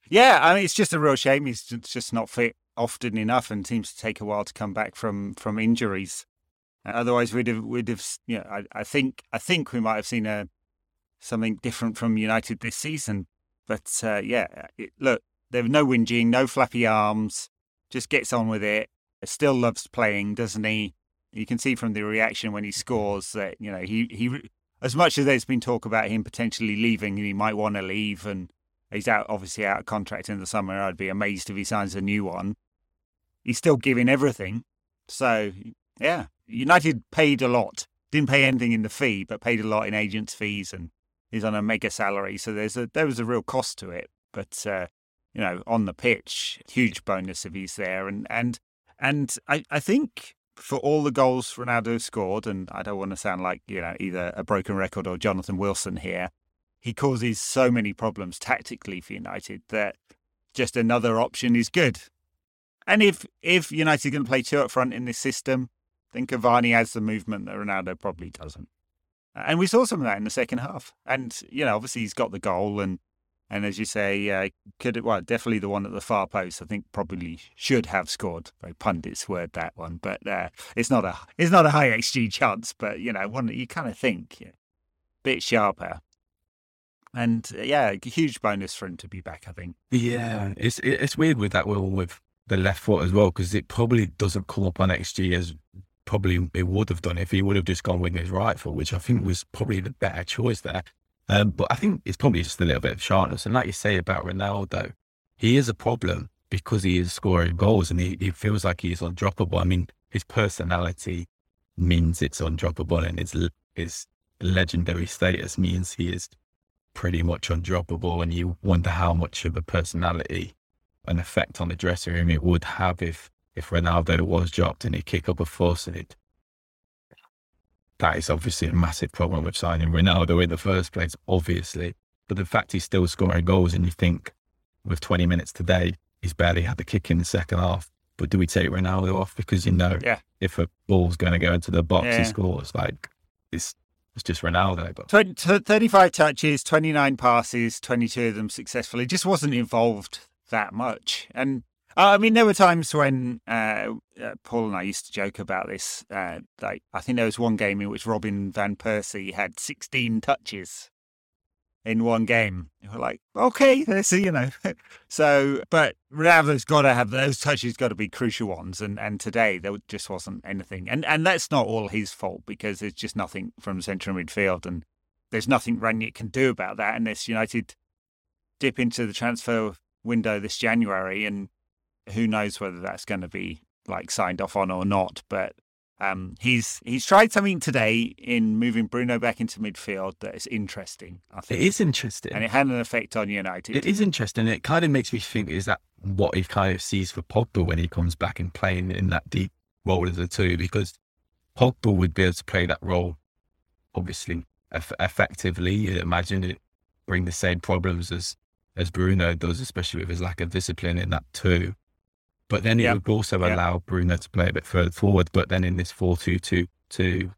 A: Yeah, I mean, it's just a real shame he's just not fit often enough, and seems to take a while to come back from from injuries. Otherwise, we'd have, we'd have, know, I, I think, I think we might have seen a something different from United this season. But uh, yeah, it, look, there's no whinging, no flappy arms, just gets on with it. Still loves playing, doesn't he? You can see from the reaction when he scores that you know he he as much as there's been talk about him potentially leaving, he might want to leave, and he's out obviously out of contract in the summer. I'd be amazed if he signs a new one. He's still giving everything, so yeah, United paid a lot. Didn't pay anything in the fee, but paid a lot in agents' fees, and he's on a mega salary. So there's a there was a real cost to it, but uh, you know, on the pitch, huge bonus if he's there, and and and I I think for all the goals Ronaldo scored, and I don't want to sound like you know either a broken record or Jonathan Wilson here, he causes so many problems tactically for United that just another option is good. And if if United going to play two up front in this system, then Cavani has the movement that Ronaldo probably doesn't. And we saw some of that in the second half. And you know, obviously he's got the goal, and and as you say, uh, could well definitely the one at the far post. I think probably should have scored. Very pundits word that one, but uh, it's not a it's not a high xG chance. But you know, one you kind of think bit sharper. And uh, yeah, huge bonus for him to be back. I think.
B: Yeah, it's it's weird with that will with the left foot as well because it probably doesn't come up on xG as probably it would have done if he would have just gone with his rifle, which I think was probably the better choice there. Um, but I think it's probably just a little bit of sharpness. And like you say about Ronaldo, he is a problem because he is scoring goals and he, he feels like he is undroppable. I mean, his personality means it's undroppable and his, his legendary status means he is pretty much undroppable. And you wonder how much of a personality an effect on the dressing room it would have if, if Ronaldo was dropped and he'd kick up a fuss and it that is obviously a massive problem with signing Ronaldo in the first place, obviously. But the fact he's still scoring goals and you think with 20 minutes today, he's barely had the kick in the second half. But do we take Ronaldo off? Because you know,
A: yeah.
B: if a ball's going to go into the box, yeah. he scores. Like, it's, it's just Ronaldo. But
A: 20, 35 touches, 29 passes, 22 of them successfully. Just wasn't involved that much. And I mean, there were times when uh, uh, Paul and I used to joke about this. Uh, like, I think there was one game in which Robin van Persie had 16 touches in one game. We're like, okay, let's you know. so, but Ronaldo's got to have those touches, got to be crucial ones. And and today there just wasn't anything. And and that's not all his fault because there's just nothing from central midfield, and there's nothing Rangnick can do about that unless United dip into the transfer window this January and who knows whether that's going to be like signed off on or not. But um, he's he's tried something today in moving Bruno back into midfield that is interesting. I think
B: it is interesting,
A: and it had an effect on United.
B: It is interesting. It kind of makes me think: is that what he kind of sees for Pogba when he comes back and playing in that deep role as a two? Because Pogba would be able to play that role, obviously, eff- effectively. You imagine it bring the same problems as as Bruno does, especially with his lack of discipline in that two. But then it yep. would also yep. allow Bruno to play a bit further forward. But then in this 4 2 2 2,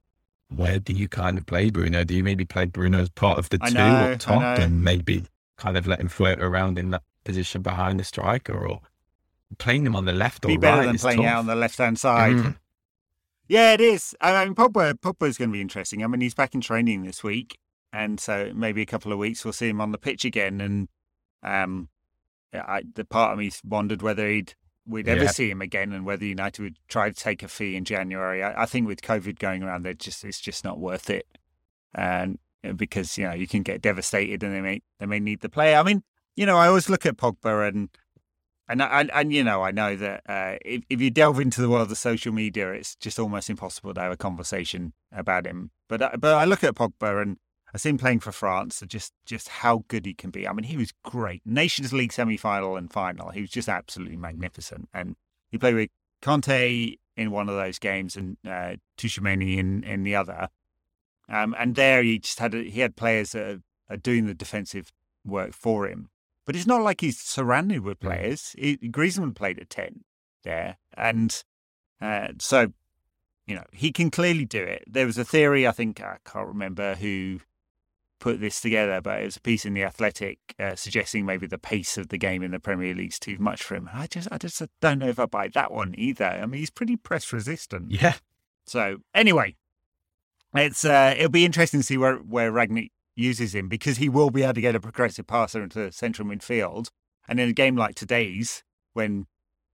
B: where do you kind of play Bruno? Do you maybe play Bruno as part of the two know, up top and maybe kind of let him float around in that position behind the striker or playing him on the left
A: Be
B: or
A: better
B: right?
A: than playing
B: tough.
A: out on the left hand side. Mm. Yeah, it is. I mean, Pogba, is going to be interesting. I mean, he's back in training this week. And so maybe a couple of weeks we'll see him on the pitch again. And um, I, the part of me wondered whether he'd we'd ever yeah. see him again and whether United would try to take a fee in January. I, I think with COVID going around, they just it's just not worth it, and because you know you can get devastated and they may they may need the player. I mean, you know, I always look at Pogba and. And, and, and you know, I know that uh, if, if you delve into the world of social media, it's just almost impossible to have a conversation about him. But uh, but I look at Pogba and I see him playing for France, just just how good he can be. I mean, he was great. Nations League semi final and final. He was just absolutely magnificent. And he played with Kanté in one of those games and uh, Tchouameni in, in the other. Um, and there he just had a, he had players that are, are, doing the defensive work for him. But it's not like he's surrounded with players. He, Griezmann played at ten there, and uh, so you know he can clearly do it. There was a theory I think I can't remember who put this together, but it was a piece in the Athletic uh, suggesting maybe the pace of the game in the Premier League's too much for him. I just, I just don't know if I buy that one either. I mean, he's pretty press resistant.
B: Yeah,
A: So anyway, it's uh, it'll be interesting to see where where Rangnick uses him because he will be able to get a progressive passer into central midfield. And in a game like today's, when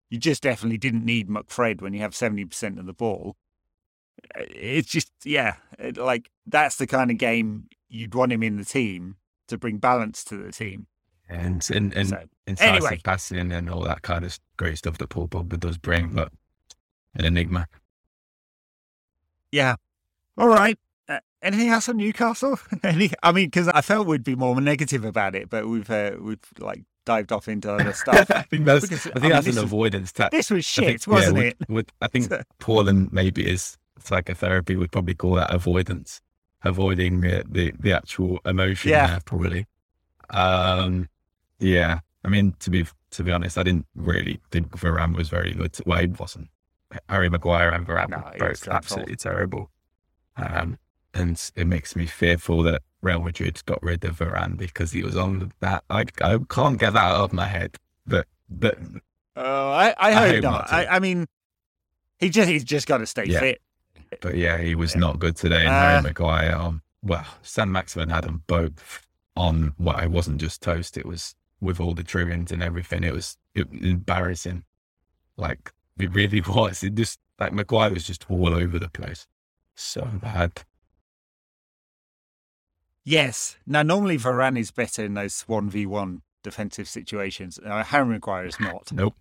A: you just definitely didn't need McFred when you have seventy percent of the ball, it's just yeah, it, like that's the kind of game you'd want him in the team to bring balance to the team.
B: And and, and
A: So,
B: incisive
A: anyway.
B: passing and all that kind of great stuff that Paul Pogba does bring, but an enigma.
A: Yeah. All right. Uh, anything else on Newcastle? Any? I mean, because I felt we'd be more negative about it, but we've uh, we've like dived off into other stuff.
B: I think that's
A: Because,
B: I
A: I
B: think
A: mean,
B: that's an
A: was-
B: avoidance tactic.
A: this was
B: I think-
A: shit, wasn't
B: yeah,
A: it?
B: With, with, I think Paul and maybe his psychotherapy would probably call that avoidance, avoiding the the, the actual emotion.
A: Yeah.
B: there, probably. Um, yeah. I mean, to be to be honest, I didn't really think Varane was very good. Well, he wasn't. Harry Maguire and Varane
A: No,
B: were both absolutely terrible. Um, and it makes me fearful that Real Madrid got rid of Varane because he was on that. I I can't get that out of my head. But but
A: Oh, I, I hope
B: hope
A: not.
B: not.
A: I, I mean, he just he's just got to stay
B: Yeah.
A: fit.
B: But yeah, he was
A: Yeah.
B: not good today. And
A: Uh,
B: Harry Maguire, um, well, Saint-Maximin had them both on what I wasn't just toast. It was with all the trimmings and everything. It was it, embarrassing. Like it really was. It just like Maguire was just all over the place. So bad.
A: Yes. Now, normally Varane is better in those one v one defensive situations. Uh, Harry Maguire is not.
B: Nope.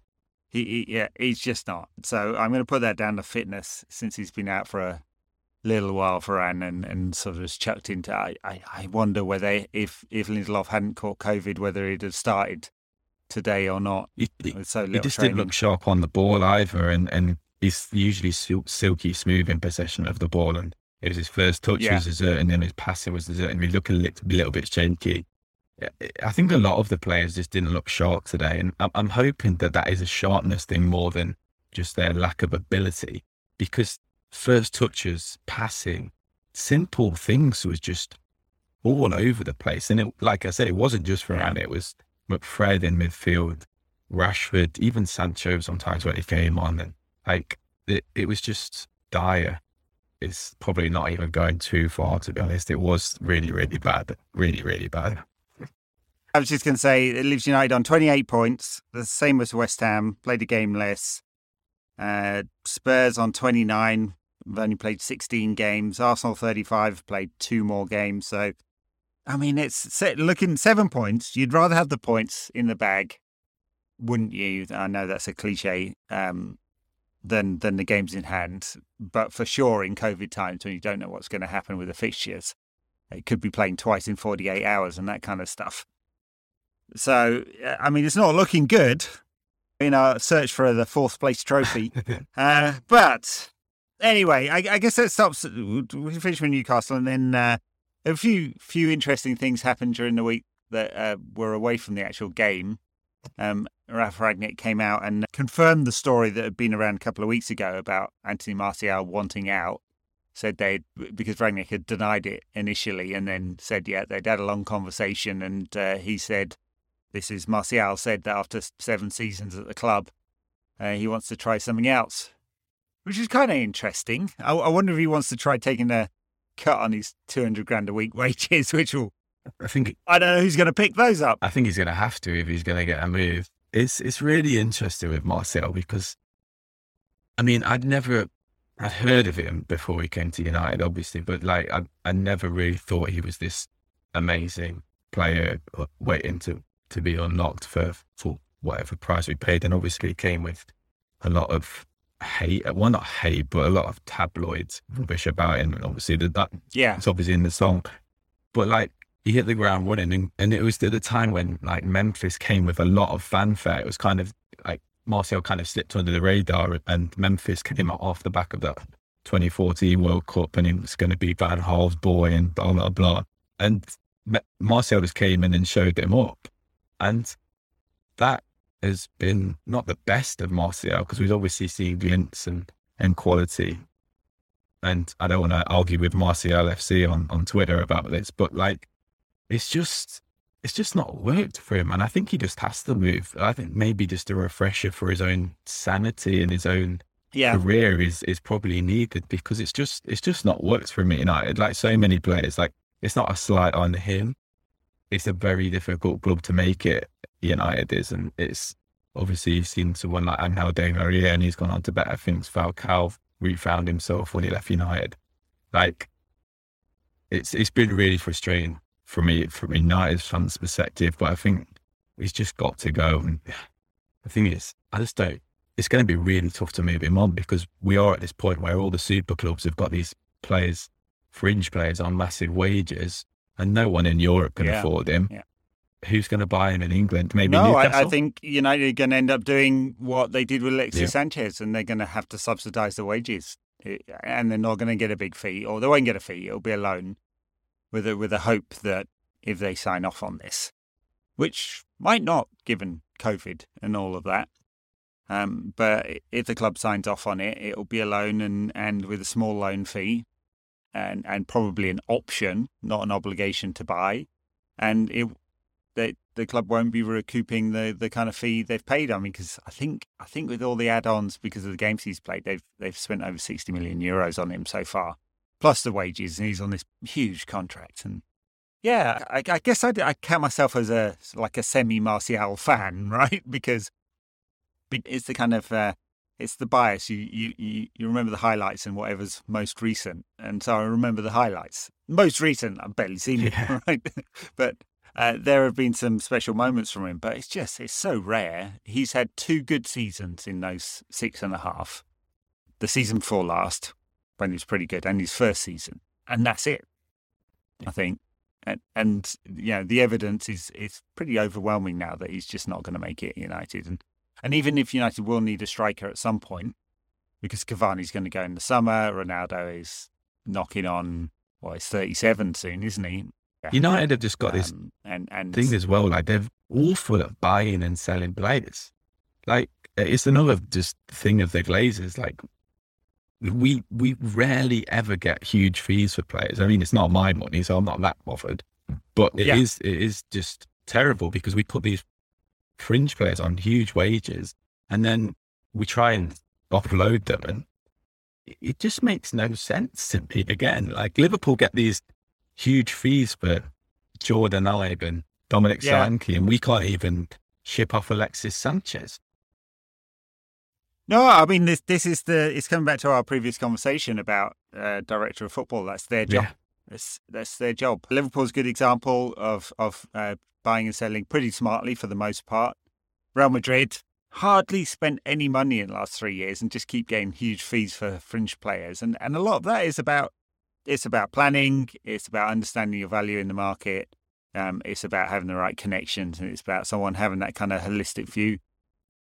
A: He, he yeah, he's just not. So I'm going to put that down to fitness since he's been out for a little while for Anne and, and sort of has chucked into. I, I, I wonder whether if if Lindelof hadn't caught COVID, whether he'd have started today or not.
B: He,
A: so
B: he just didn't look sharp on the ball either, and and he's usually sil- silky smooth in possession of the ball, and it was his first touch
A: Yeah.
B: was dessert, and then his passing was dessert, and he looked a little, little bit shaky. I think a lot of the players just didn't look sharp today, and I'm, I'm hoping that that is a sharpness thing more than just their lack of ability, because first touches, passing, simple things was just all over the place, and it, like I said, it wasn't just for
A: Yeah.
B: It was McFred in midfield, Rashford, even Sancho sometimes when he came on, and like it, it was just dire. It's probably not even going too far to be honest. It was really, really bad, really, really bad.
A: I was just going to say, it leaves United on 28 points, the same as West Ham, played a game less. Uh, Spurs on 29, have only played 16 games. Arsenal 35, played two more games. So, I mean, it's looking seven points. You'd rather have the points in the bag, wouldn't you? I know that's a cliche. Um, than than the games in hand, but for sure in COVID times when you don't know what's going to happen with the fixtures, it could be playing twice in 48 hours and that kind of stuff. So, I mean, it's not looking good in our search for the fourth place trophy. uh, but anyway, I, I guess that stops. We finish with Newcastle, and then uh, a few few interesting things happened during the week that uh, were away from the actual game. Um, Ralph Rangnick came out and confirmed the story that had been around a couple of weeks ago about Anthony Martial wanting out. Said they because Rangnick had denied it initially, and then said yeah they'd had a long conversation, and uh, he said this is Martial said that after seven seasons at the club, uh, he wants to try something else, which is kind of interesting. I, I wonder if he wants to try taking a cut on his 200 grand a week wages, which will,
B: I think
A: I don't know who's going to pick those up.
B: I think he's going to have to if he's going to get a move. It's it's really interesting with Martial because, I mean, I'd never I'd heard of him before he came to United, obviously, but like I I never really thought he was this amazing player uh, waiting to to be unlocked for for whatever price we paid, and obviously it came with a lot of hate. Uh, well, not hate, but a lot of tabloids rubbish about him, and obviously that that
A: Yeah.
B: it's obviously in the song. But like he hit the ground running and, and it was at the time when like Memphis came with a lot of fanfare. It was kind of like Martial kind of slipped under the radar and Memphis came out off the back of that 2014 World Cup and it was going to be Van Gaal's boy and blah, blah, blah. And Martial just came in and showed him up. And that has been not the best of Martial because we've obviously seen glints and, and quality and I don't want to argue with Martial FC on, on Twitter about this, but like, it's just, it's just not worked for him. And I think he just has to move. I think maybe just a refresher for his own sanity and his own
A: Yeah.
B: career is is probably needed because it's just it's just not worked for me United. Like so many players, like it's not a slight on him. It's a very difficult club to make it. United is, and it's obviously you've seen someone like Angel Di Maria, and he's gone on to better things. Falcao refound himself when he left United. Like it's it's been really frustrating for me from United fans' perspective, but I think he's just got to go. And the thing is, I just don't. It's going to be really tough to move him on because we are at this point where all the super clubs have got these players, fringe players on massive wages, and no one in Europe can
A: Yeah,
B: afford him.
A: yeah.
B: Who's going to buy him in England? Maybe
A: no,
B: Newcastle.
A: I, I think United are going to end up doing what they did with Alexis
B: Yeah.
A: Sanchez, and they're going to have to subsidise the wages, and they're not going to get a big fee, or they won't get a fee. It'll be a loan, with a with a hope that if they sign off on this, which might not, given COVID and all of that. Um, but if the club signs off on it, it'll be a loan and, and with a small loan fee, and and probably an option, not an obligation to buy, and it the the club won't be recouping the, the kind of fee they've paid. I mean, because I think I think with all the add-ons because of the games he's played, they've they've spent over sixty million euros on him so far, plus the wages, and he's on this huge contract. And yeah, I, I guess I, I count myself as a like a semi Martial fan, right? Because it's the kind of uh, it's the bias. You, you you you remember the highlights and whatever's most recent, and so I remember the highlights. Most recent, I've barely seen it,
B: Yeah.
A: right? but uh, there have been some special moments from him, but it's just it's so rare. He's had two good seasons in those six and a half. The season before last, when he was pretty good, and his first season, and that's it. I think, and and you know the evidence is is pretty overwhelming now that he's just not going to make it at United, and and even if United will need a striker at some point, because Cavani's going to go in the summer, Ronaldo is knocking on well, he's thirty seven soon, isn't he?
B: United have just got this
A: Um, and and
B: thing as well. Like they're awful at buying and selling players. Like it's another just thing of the Glazers. Like we we rarely ever get huge fees for players. I mean, it's not my money, so I'm not that bothered. But it is
A: Yeah.
B: it is just terrible because we put these fringe players on huge wages, and then we try and offload them, and it- just makes no sense to me. Again, like Liverpool get these huge fees for Jordan Ibe and Dominic
A: Yeah.
B: Solanke, and we can't even ship off Alexis Sanchez.
A: No, I mean this. This is the. It's coming back to our previous conversation about uh, director of football. That's their job.
B: Yeah.
A: That's that's their job. Liverpool's a good example of of uh, buying and selling pretty smartly for the most part. Real Madrid hardly spent any money in the last three years and just keep getting huge fees for fringe players. And and a lot of that is about it's about planning. It's about understanding your value in the market. Um, it's about having the right connections, and it's about someone having that kind of holistic view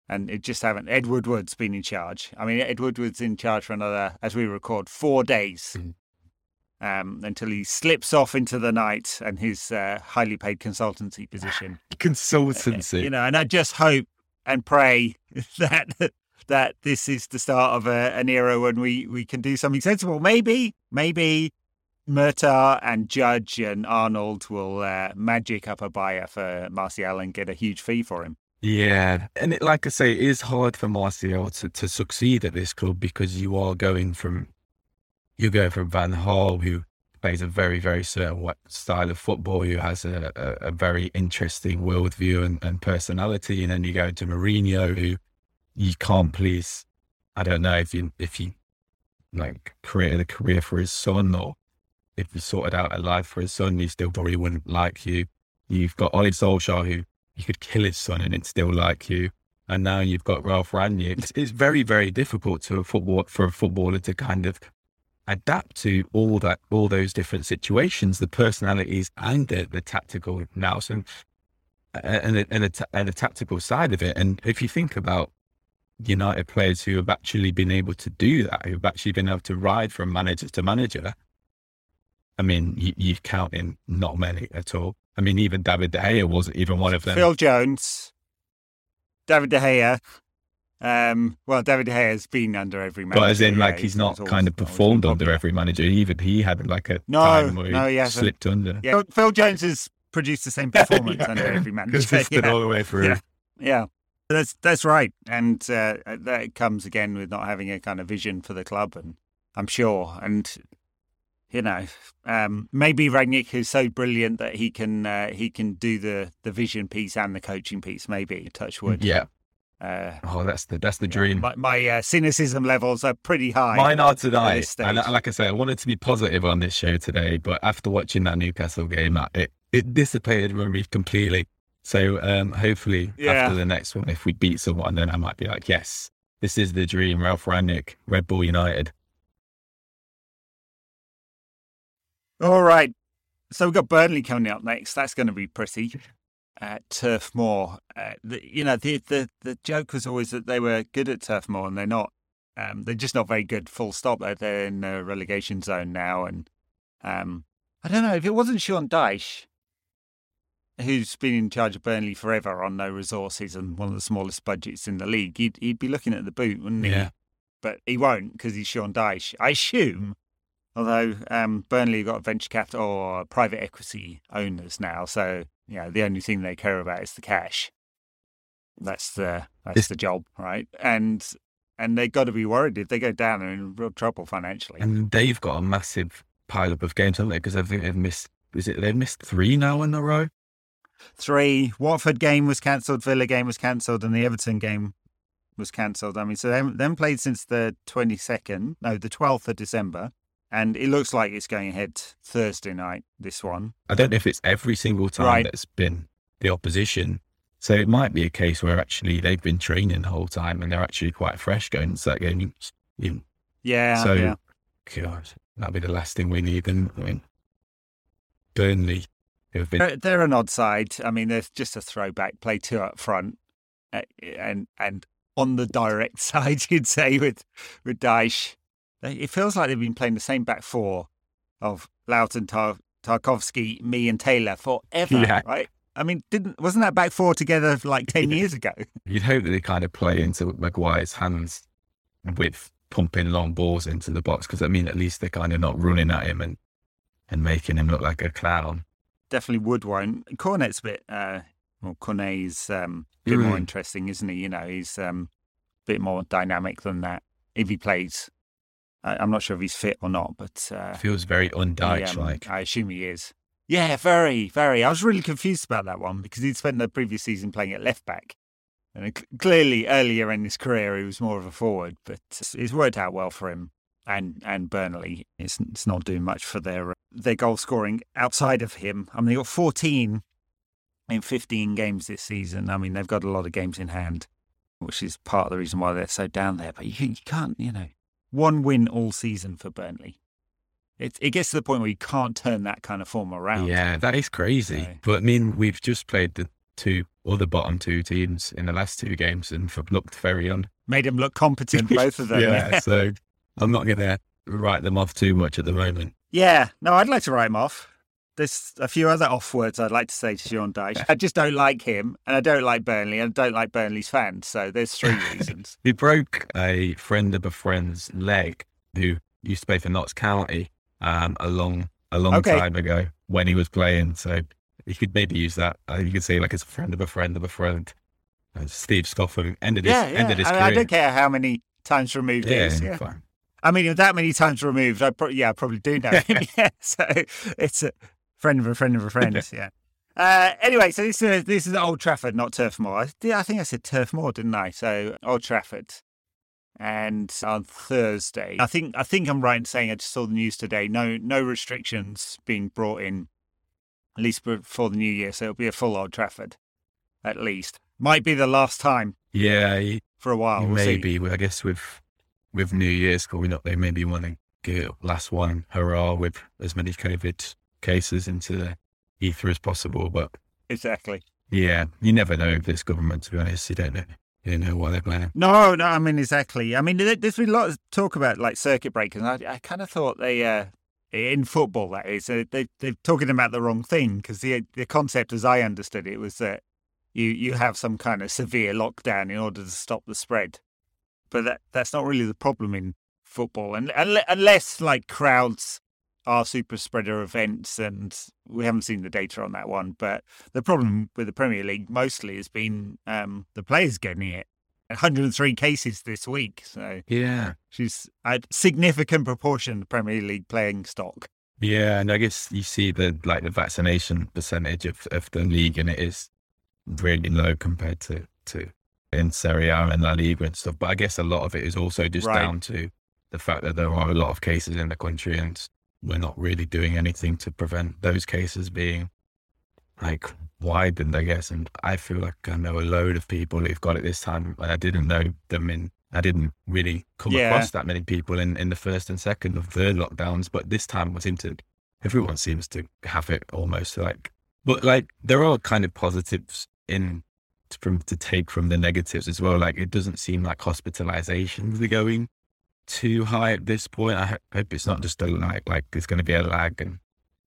A: and it just haven't. Ed Woodward's been in charge. I mean, Ed Woodward's in charge for another, as we record, four days
B: Mhm.
A: Um, until he slips off into the night and his uh, highly paid consultancy position.
B: Consultancy.
A: You know, and I just hope and pray that that this is the start of a, an era when we we can do something sensible. Maybe, maybe. Murtough and Judge and Arnold will uh, magic up a buyer for Martial and get a huge fee for him.
B: Yeah, and it, like I say, it is hard for Martial to, to succeed at this club because you are going from you go from Van Gaal, who plays a very very certain style of football, who has a, a, a very interesting worldview and, and personality, and then you go to Mourinho, who you can't please. I don't know if you if he like created a career for his son or if he sorted out a life for his son, he still probably wouldn't like you. You've got Ole Solskjaer, who you could kill his son and it'd still like you. And now you've got Ralph Rangnick. It's, it's very, very difficult to a football for a footballer to kind of adapt to all that, all those different situations, the personalities and the, the tactical nous and and the, and, the, and the tactical side of it. And if you think about United players who have actually been able to do that, who've actually been able to ride from manager to manager, I mean, you, you count in not many at all. I mean, even David De Gea wasn't even one of them.
A: Phil Jones, David De Gea. Um, well, David Gea has been under every manager.
B: but as in,
A: yeah,
B: like, he's not kind of performed under every manager. Even he had like a
A: No,
B: time where
A: no,
B: he
A: he
B: slipped under.
A: Yeah, Phil- Jones has produced the same performance under every manager.
B: Consistent
A: yeah.
B: all the way through.
A: Yeah. yeah. That's that's right, and uh, that comes again with not having a kind of vision for the club, and I'm sure, and you know, um, maybe Rangnick is so brilliant that he can uh, he can do the the vision piece and the coaching piece. Maybe touch wood.
B: Yeah. Uh, oh, that's the that's the dream.
A: My, my uh, cynicism levels are pretty high.
B: Mine are tonight. And like I say, I wanted to be positive on this show today, but after watching that Newcastle game, it it dissipated me completely. So um, hopefully yeah. after the next one, if we beat someone, then I might be like, yes, this is the dream. Ralph Rangnick, Red Bull United.
A: All right. So we've got Burnley coming up next. That's going to be pretty. At Turf Moor, uh, the, you know, the, the the joke was always that they were good at Turf Moor, and they're not. Um, they're just not very good. Full stop. They're they're in the relegation zone now, and um, I don't know if it wasn't Sean Dyche who's been in charge of Burnley forever on no resources and one of the smallest budgets in the league, he'd, he'd be looking at the boot, wouldn't he?
B: Yeah.
A: But he won't because he's Sean Dyche. I assume, although um, Burnley got venture capital or private equity owners now, so yeah, the only thing they care about is the cash. That's the that's the job, right? And and they've got to be worried if they go down, they're in real trouble financially.
B: And they've got a massive pile up of games, haven't they? Because I think they've missed. Is it they've missed three now in a row?
A: three. Watford game was cancelled, Villa game was cancelled, and the Everton game was cancelled. I mean, so they haven't, they haven't played since the 22nd, no, the 12th of December. And it looks like it's going ahead Thursday night, this one.
B: I don't know if it's every single time right. that's been the opposition. So it might be a case where actually they've been training the whole time and they're actually quite fresh going into that game.
A: Yeah.
B: So,
A: yeah.
B: God, that'll be the last thing we need. And I mean, Burnley
A: been... They're, they're, an odd side. I mean, they're just a throwback. Play two up front, uh, and and on the direct side, you'd say with with Dyche. It feels like they've been playing the same back four of Lowton, Tar- Tarkowski, Mee, and Taylor forever, yeah. right? I mean, didn't wasn't that back four together like ten years ago?
B: You'd hope that they kind of play into Maguire's hands with pumping long balls into the box because I mean, at least they're kind of not running at him and and making him look like a clown
A: definitely would won't. Cornet's a bit, uh, well, Cornet's um, a bit mm. more interesting, isn't he? You know, he's um, a bit more dynamic than that if he plays. I, am not sure if he's fit or not, but uh,
B: feels very undyche like.
A: Um, I assume he is. Yeah, very, very. I was really confused about that one because he'd spent the previous season playing at left back. And clearly, earlier in his career, he was more of a forward, but it's worked out well for him and and Burnley. It's, it's not doing much for their their goal scoring outside of him. I mean, they got 14 in 15 games this season. I mean, they've got a lot of games in hand, which is part of the reason why they're so down there. But you, you can't, you know, one win all season for Burnley. It, it gets to the point where you can't turn that kind of form around.
B: Yeah, that is crazy. So, but I mean, we've just played the two other bottom two teams in the last two games and looked very on.
A: Made them look competent, both of them.
B: yeah, so I'm not going to write them off too much at the moment.
A: Yeah, no, I'd like to write them off. There's a few other off words I'd like to say to Sean Dyche. I just don't like him, and I don't like Burnley, and I don't like Burnley's fans. So there's three reasons.
B: he broke a friend of a friend's leg who used to play for Notts County um, a long, a long okay. time ago when he was playing. So you could maybe use that. Uh, you could say like it's a friend of a friend of a friend. Uh, Steve Scoffin ended his, yeah, ended his I,
A: mean, I don't care how many times removed yeah, is. Yeah, fine. I mean, that many times removed, I pro- yeah, I probably do know him. yeah, so it's a friend of a friend of a friend. yeah. Uh, anyway, so this is this is Old Trafford, not Turf Moor. I, I think I said Turf Moor, didn't I? So Old Trafford, and on Thursday, I think I think I'm right in saying I just saw the news today. No, no restrictions being brought in, at least before the new year. So it'll be a full Old Trafford, at least. Might be the last time.
B: Yeah,
A: for a while.
B: We'll maybe see. I guess with with New Year's coming up, they maybe want to get last one hurrah with as many COVID cases into the ether as possible. But
A: exactly,
B: yeah, you never know with this government. To be honest, you don't know. You don't know what they're planning.
A: No, no, I mean exactly. I mean, there's been a lot of talk about like circuit breakers. I, I kind of thought they, uh, in football, that is, uh, they they're talking about the wrong thing because the the concept, as I understood it, was that you you have some kind of severe lockdown in order to stop the spread but that that's not really the problem in football, and unless like crowds are super spreader events, and we haven't seen the data on that one. But the problem with the Premier League mostly has been um, the players getting it. 103 cases this week, so
B: yeah,
A: she's a significant proportion of the Premier League playing stock.
B: Yeah, and I guess you see the like the vaccination percentage of, of the league, and it is really low compared to to in Serie A and La Liga and stuff. But I guess a lot of it is also just
A: Right.
B: down to the fact that there are a lot of cases in the country, and we're not really doing anything to prevent those cases being like widened, I guess. And I feel like I know a load of people who've got it this time, and I didn't know them in. I didn't really come
A: Yeah.
B: across that many people in, in the first and second or third lockdowns, but this time I seem to everyone seems to have it almost like but like there are kind of positives in from to take from the negatives as well like it doesn't seem like hospitalizations are going too high at this point i hope it's not mm. just a lag like there's going to be a lag and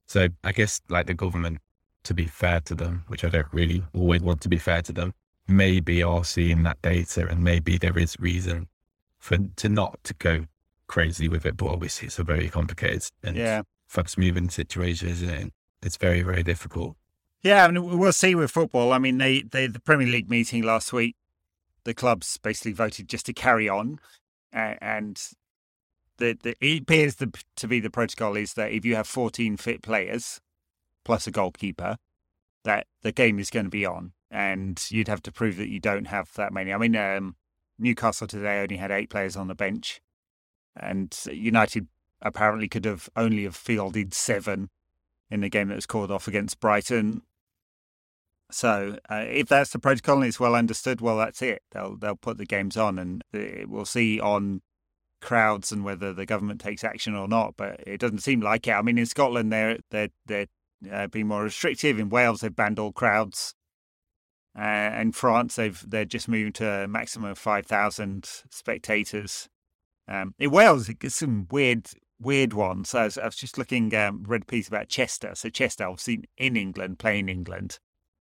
B: so i guess like the government to be fair to them which i don't really always want to be fair to them maybe are seeing that data and maybe there is reason for to not to go crazy with it but obviously it's a very complicated and
A: Yeah.
B: fast moving situation, isn't it? It's very, very difficult.
A: Yeah, I mean, we'll see with football. I mean, they, they the Premier League meeting last week, the clubs basically voted just to carry on, and the, the it appears the, to be the protocol is that if you have 14 fit players plus a goalkeeper, that the game is going to be on, and you'd have to prove that you don't have that many. I mean, um, Newcastle today only had eight players on the bench, and United apparently could have only have fielded seven in the game that was called off against Brighton. So uh, if that's the protocol and it's well understood, well, that's it. They'll they'll put the games on, and we'll see on crowds and whether the government takes action or not. But it doesn't seem like it. I mean, in Scotland, they're they're they're uh, being more restrictive. In Wales, they've banned all crowds. Uh, in France, they've they're just moving to a maximum of five thousand spectators. Um, in Wales, it gets some weird weird ones. I was, I was just looking, um, read a piece about Chester. So Chester, obviously in England, playing England,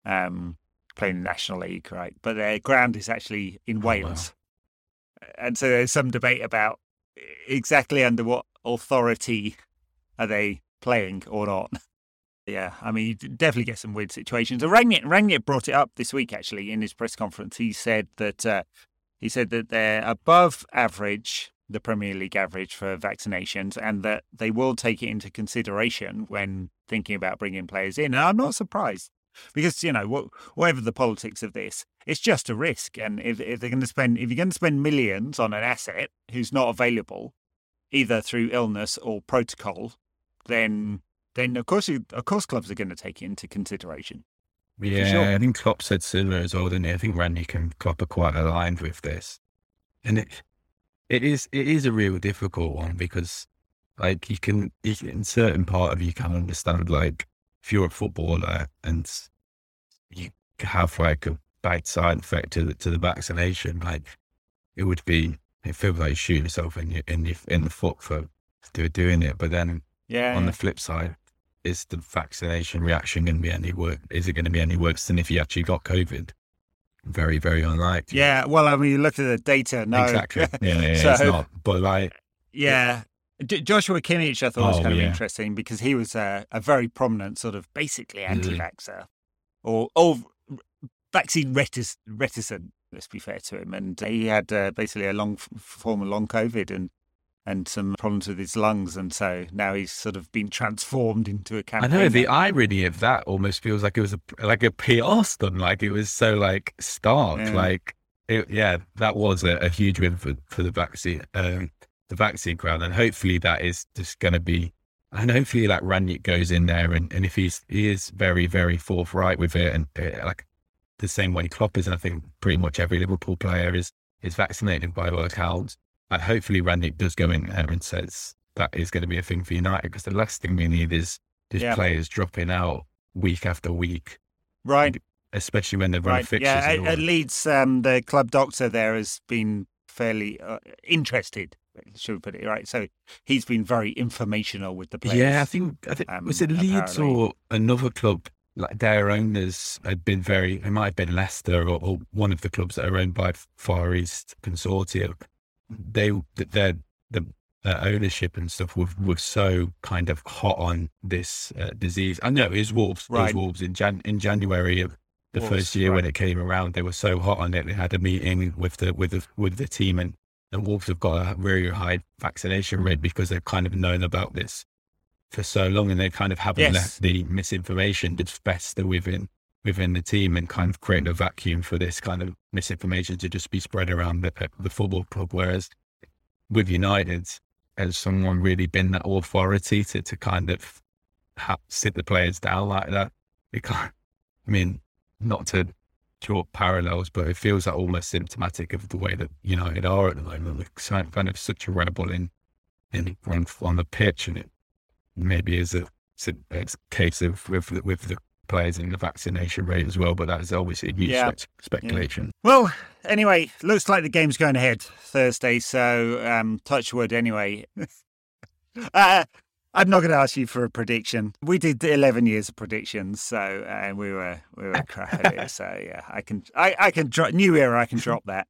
A: um, playing the National League, right? But their ground is actually in
B: Oh, wow.
A: Wales, and so there's some debate about exactly under what authority are they playing or not. Yeah, I mean, you definitely get some weird situations. Rangnick, Rangnick brought it up this week, actually, in his press conference. He said that uh, he said that they're above average, the Premier League average for vaccinations, and that they will take it into consideration when thinking about bringing players in. And I'm not surprised because you know whatever the politics of this, it's just a risk. And if, if they're going to spend, if you're going to spend millions on an asset who's not available, either through illness or protocol, then then of course you, of course clubs are going to take it into consideration.
B: Yeah,
A: sure.
B: I think Klopp said similar as well, didn't he? I think Randy and Klopp are quite aligned with this, and it it is it is a real difficult one because like you can, you can in certain part of you can understand like if you're a footballer and you have like a bad side effect to the, to the vaccination, like it would be it feels like you shoot yourself in your in your in the foot for do- doing it, but then
A: Yeah,
B: on
A: yeah.
B: the flip side, is the vaccination reaction going to be any worse? Is it going to be any worse than if you actually got COVID? Very, very unlikely.
A: Yeah, well, I mean, you look at the data. No,
B: exactly. Yeah, yeah, yeah, it's not. But like,
A: yeah. Joshua Kimmich, I thought was
B: Oh,
A: kind of interesting because he was a, a very prominent sort of basically
B: Mm.
A: anti-vaxxer or or vaccine retic- reticent. Let's be fair to him, and he had uh, basically a long form of long COVID and and some problems with his lungs, and so now he's sort of been transformed into a campaigner.
B: I know the irony of that almost feels like it was a like a PR stunt. Like it was so like stark.
A: Yeah.
B: Like, it, yeah, that was a, a huge win for for the vaccine, um, the vaccine crowd, and hopefully that is just going to be. And hopefully, like Rangnick goes in there, and, and if he's he is very very forthright with it, and uh, like the same way Klopp is, and I think pretty much every Liverpool player is is vaccinated by all accounts. And hopefully, Rangnick does go in there and says that is going to be a thing for United because the last thing we need is just
A: Yeah.
B: players dropping out week after week,
A: right,
B: especially when they're run
A: right.
B: fixtures.
A: Yeah, at, at Leeds, um, the club doctor there has been fairly uh, interested. Should we put it right? So he's been very informational with the players.
B: Yeah, I think, I think
A: um,
B: was it Leeds
A: apparently.
B: or another club? Like their owners had been very. It might have been Leicester or, or one of the clubs that are owned by Far East Consortium. They, their the uh, ownership and stuff were, were so kind of hot on this uh, disease. I know it was Wolves. Right. It was Wolves in Jan in January of the Wolves, first year right. when it came around. They were so hot on it. They had a meeting with the with the with the team, and the Wolves have got a very high vaccination rate because they've kind of known about this for so long, and they kind of haven't yes. let the misinformation just fester within within the team and kind of create a vacuum for this kind of misinformation to just be spread around the, the football club. Whereas with United, has someone really been that authority to, to kind of have, sit the players down like that? Because, I mean, not to draw parallels, but it feels like almost symptomatic of the way that United are at the moment. Like kind of such a rebel in, in on the pitch, and it maybe is a, case of with with the players in the vaccination rate as well, but that is obviously a huge yeah. speculation. Yeah.
A: Well, anyway, looks like the game's going ahead Thursday, so um, touch wood anyway. uh, I'm not going to ask you for a prediction. We did 11 years of predictions, so and we were we were crap at it. So yeah, I can I, I can drop new era. I can drop that.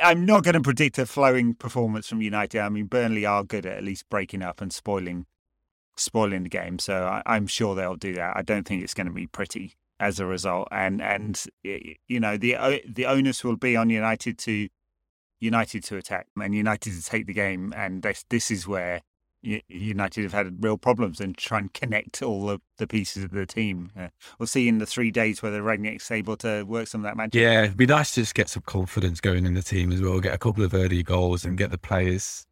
A: I'm not going to predict a flowing performance from United. I mean, Burnley are good at at least breaking up and spoiling spoiling the game. So I, am sure they'll do that. I don't think it's going to be pretty as a result. And and you know the the onus will be on United to United to attack and United to take the game. And this this is where United have had real problems and try and connect all of the pieces of the team. Uh, we'll see in the three days whether Rangnick's able to work some of that magic.
B: Yeah, it'd be nice to just get some confidence going in the team as well. Get a couple of early goals and get the players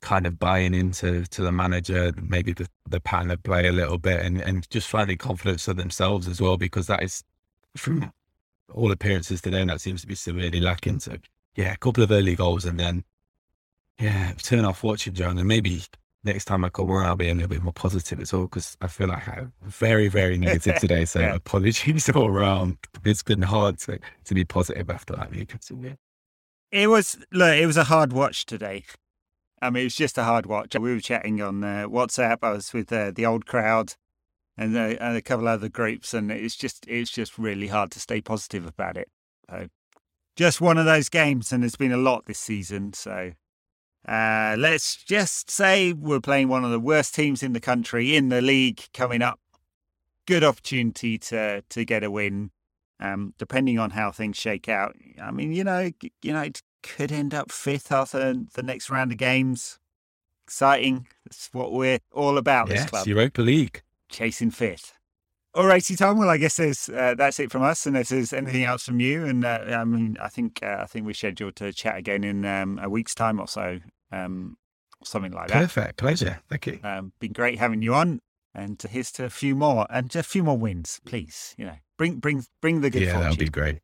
B: kind of buying into to the manager, maybe the, the pattern of play a little bit and, and just finding confidence of themselves as well, because that is from all appearances today, and that seems to be severely lacking. So yeah, a couple of early goals and then yeah, turn off watching John and maybe next time I come around I'll be a little bit more positive as well because I feel like I'm very, very negative today. So yeah. apologies all around. It's been hard to, to be positive after that.
A: It was look, it was a hard watch today. I mean, it was just a hard watch. We were chatting on uh, WhatsApp. I was with uh, the old crowd and, uh, and, a couple of other groups, and it's just it's just really hard to stay positive about it. So, just one of those games, and there's been a lot this season. So, uh, let's just say we're playing one of the worst teams in the country in the league coming up. Good opportunity to to get a win. Um, depending on how things shake out. I mean, you know, you know, it could end up fifth after the next round of games. Exciting. That's what we're all about.
B: Yes,
A: this club.
B: Europa League.
A: Chasing fifth. All righty, Tom. Well, I guess there's, uh, that's it from us. Unless there's anything else from you, and uh, I mean, I think uh, I think we're scheduled to chat again in um, a week's time or so, um, something like
B: that. Perfect, pleasure. Thank you.
A: Um, been great having you on, and here's to a few more and a few more wins, please. You know, bring bring bring the good.
B: Yeah,
A: that
B: would be great.